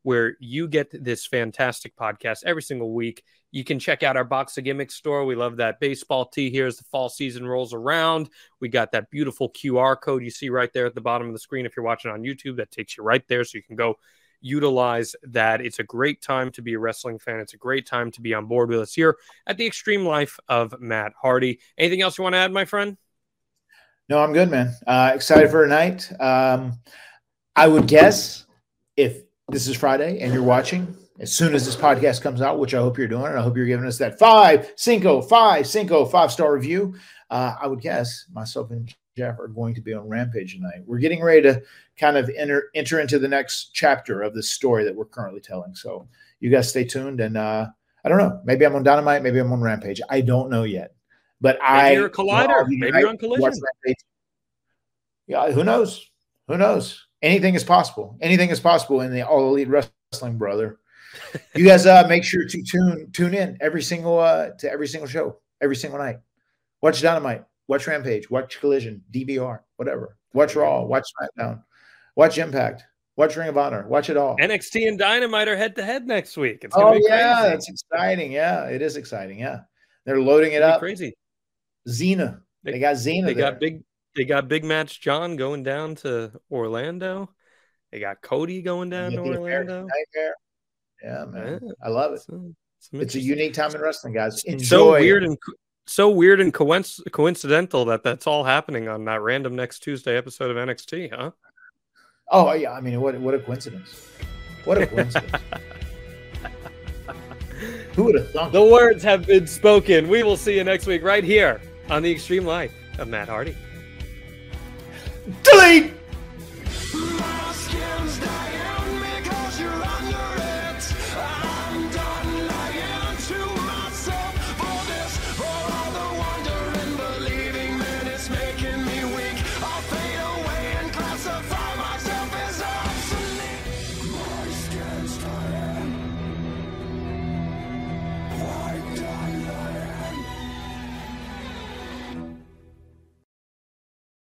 where you get this fantastic podcast every single week. You can check out our Box of Gimmicks store. We love that baseball tee here as the fall season rolls around. We got that beautiful QR code you see right there at the bottom of the screen if you're watching on YouTube. That takes you right there so you can go utilize that. It's a great time to be a wrestling fan. It's a great time to be on board with us here at the Extreme Life of Matt Hardy. Anything else you want to add, my friend? No, I'm good, man. Uh, excited for tonight. Um, I would guess if this is Friday and you're watching, as soon as this podcast comes out, which I hope you're doing, and I hope you're giving us that five, cinco, five, cinco, five star review. Uh, I would guess myself and Jeff are going to be on Rampage tonight. We're getting ready to kind of enter enter into the next chapter of this story that we're currently telling. So you guys stay tuned, and uh, I don't know. Maybe I'm on Dynamite, maybe I'm on Rampage. I don't know yet, but I you're a collider. Maybe you're on Collision. Yeah, who knows? Who knows? Anything is possible. Anything is possible in the All Elite Wrestling, brother. You guys, uh, make sure to tune tune in every single uh to every single show, every single night. Watch Dynamite, watch Rampage, watch Collision, DBR, whatever. Watch Raw, watch SmackDown, watch Impact, watch Ring of Honor, watch it all. NXT and Dynamite are head to head next week. It's Oh be yeah, crazy. that's exciting. Yeah, it is exciting. Yeah, they're loading it It's gonna be up. crazy. Cena, they, got Cena. They there. got big. They got big match John going down to Orlando. They got Cody going down to got the American Orlando. Yeah, man, Yeah. I love it. So, some It's a unique time in wrestling, guys. Enjoy. so weird and so weird and coinc- coincidental that that's all happening on that random next Tuesday episode of NXT, huh? Oh yeah, I mean, what what a coincidence! What a coincidence! [LAUGHS] Who would have thunk? The words have been spoken. We will see you next week right here on the Extreme Life of Matt Hardy. Delete.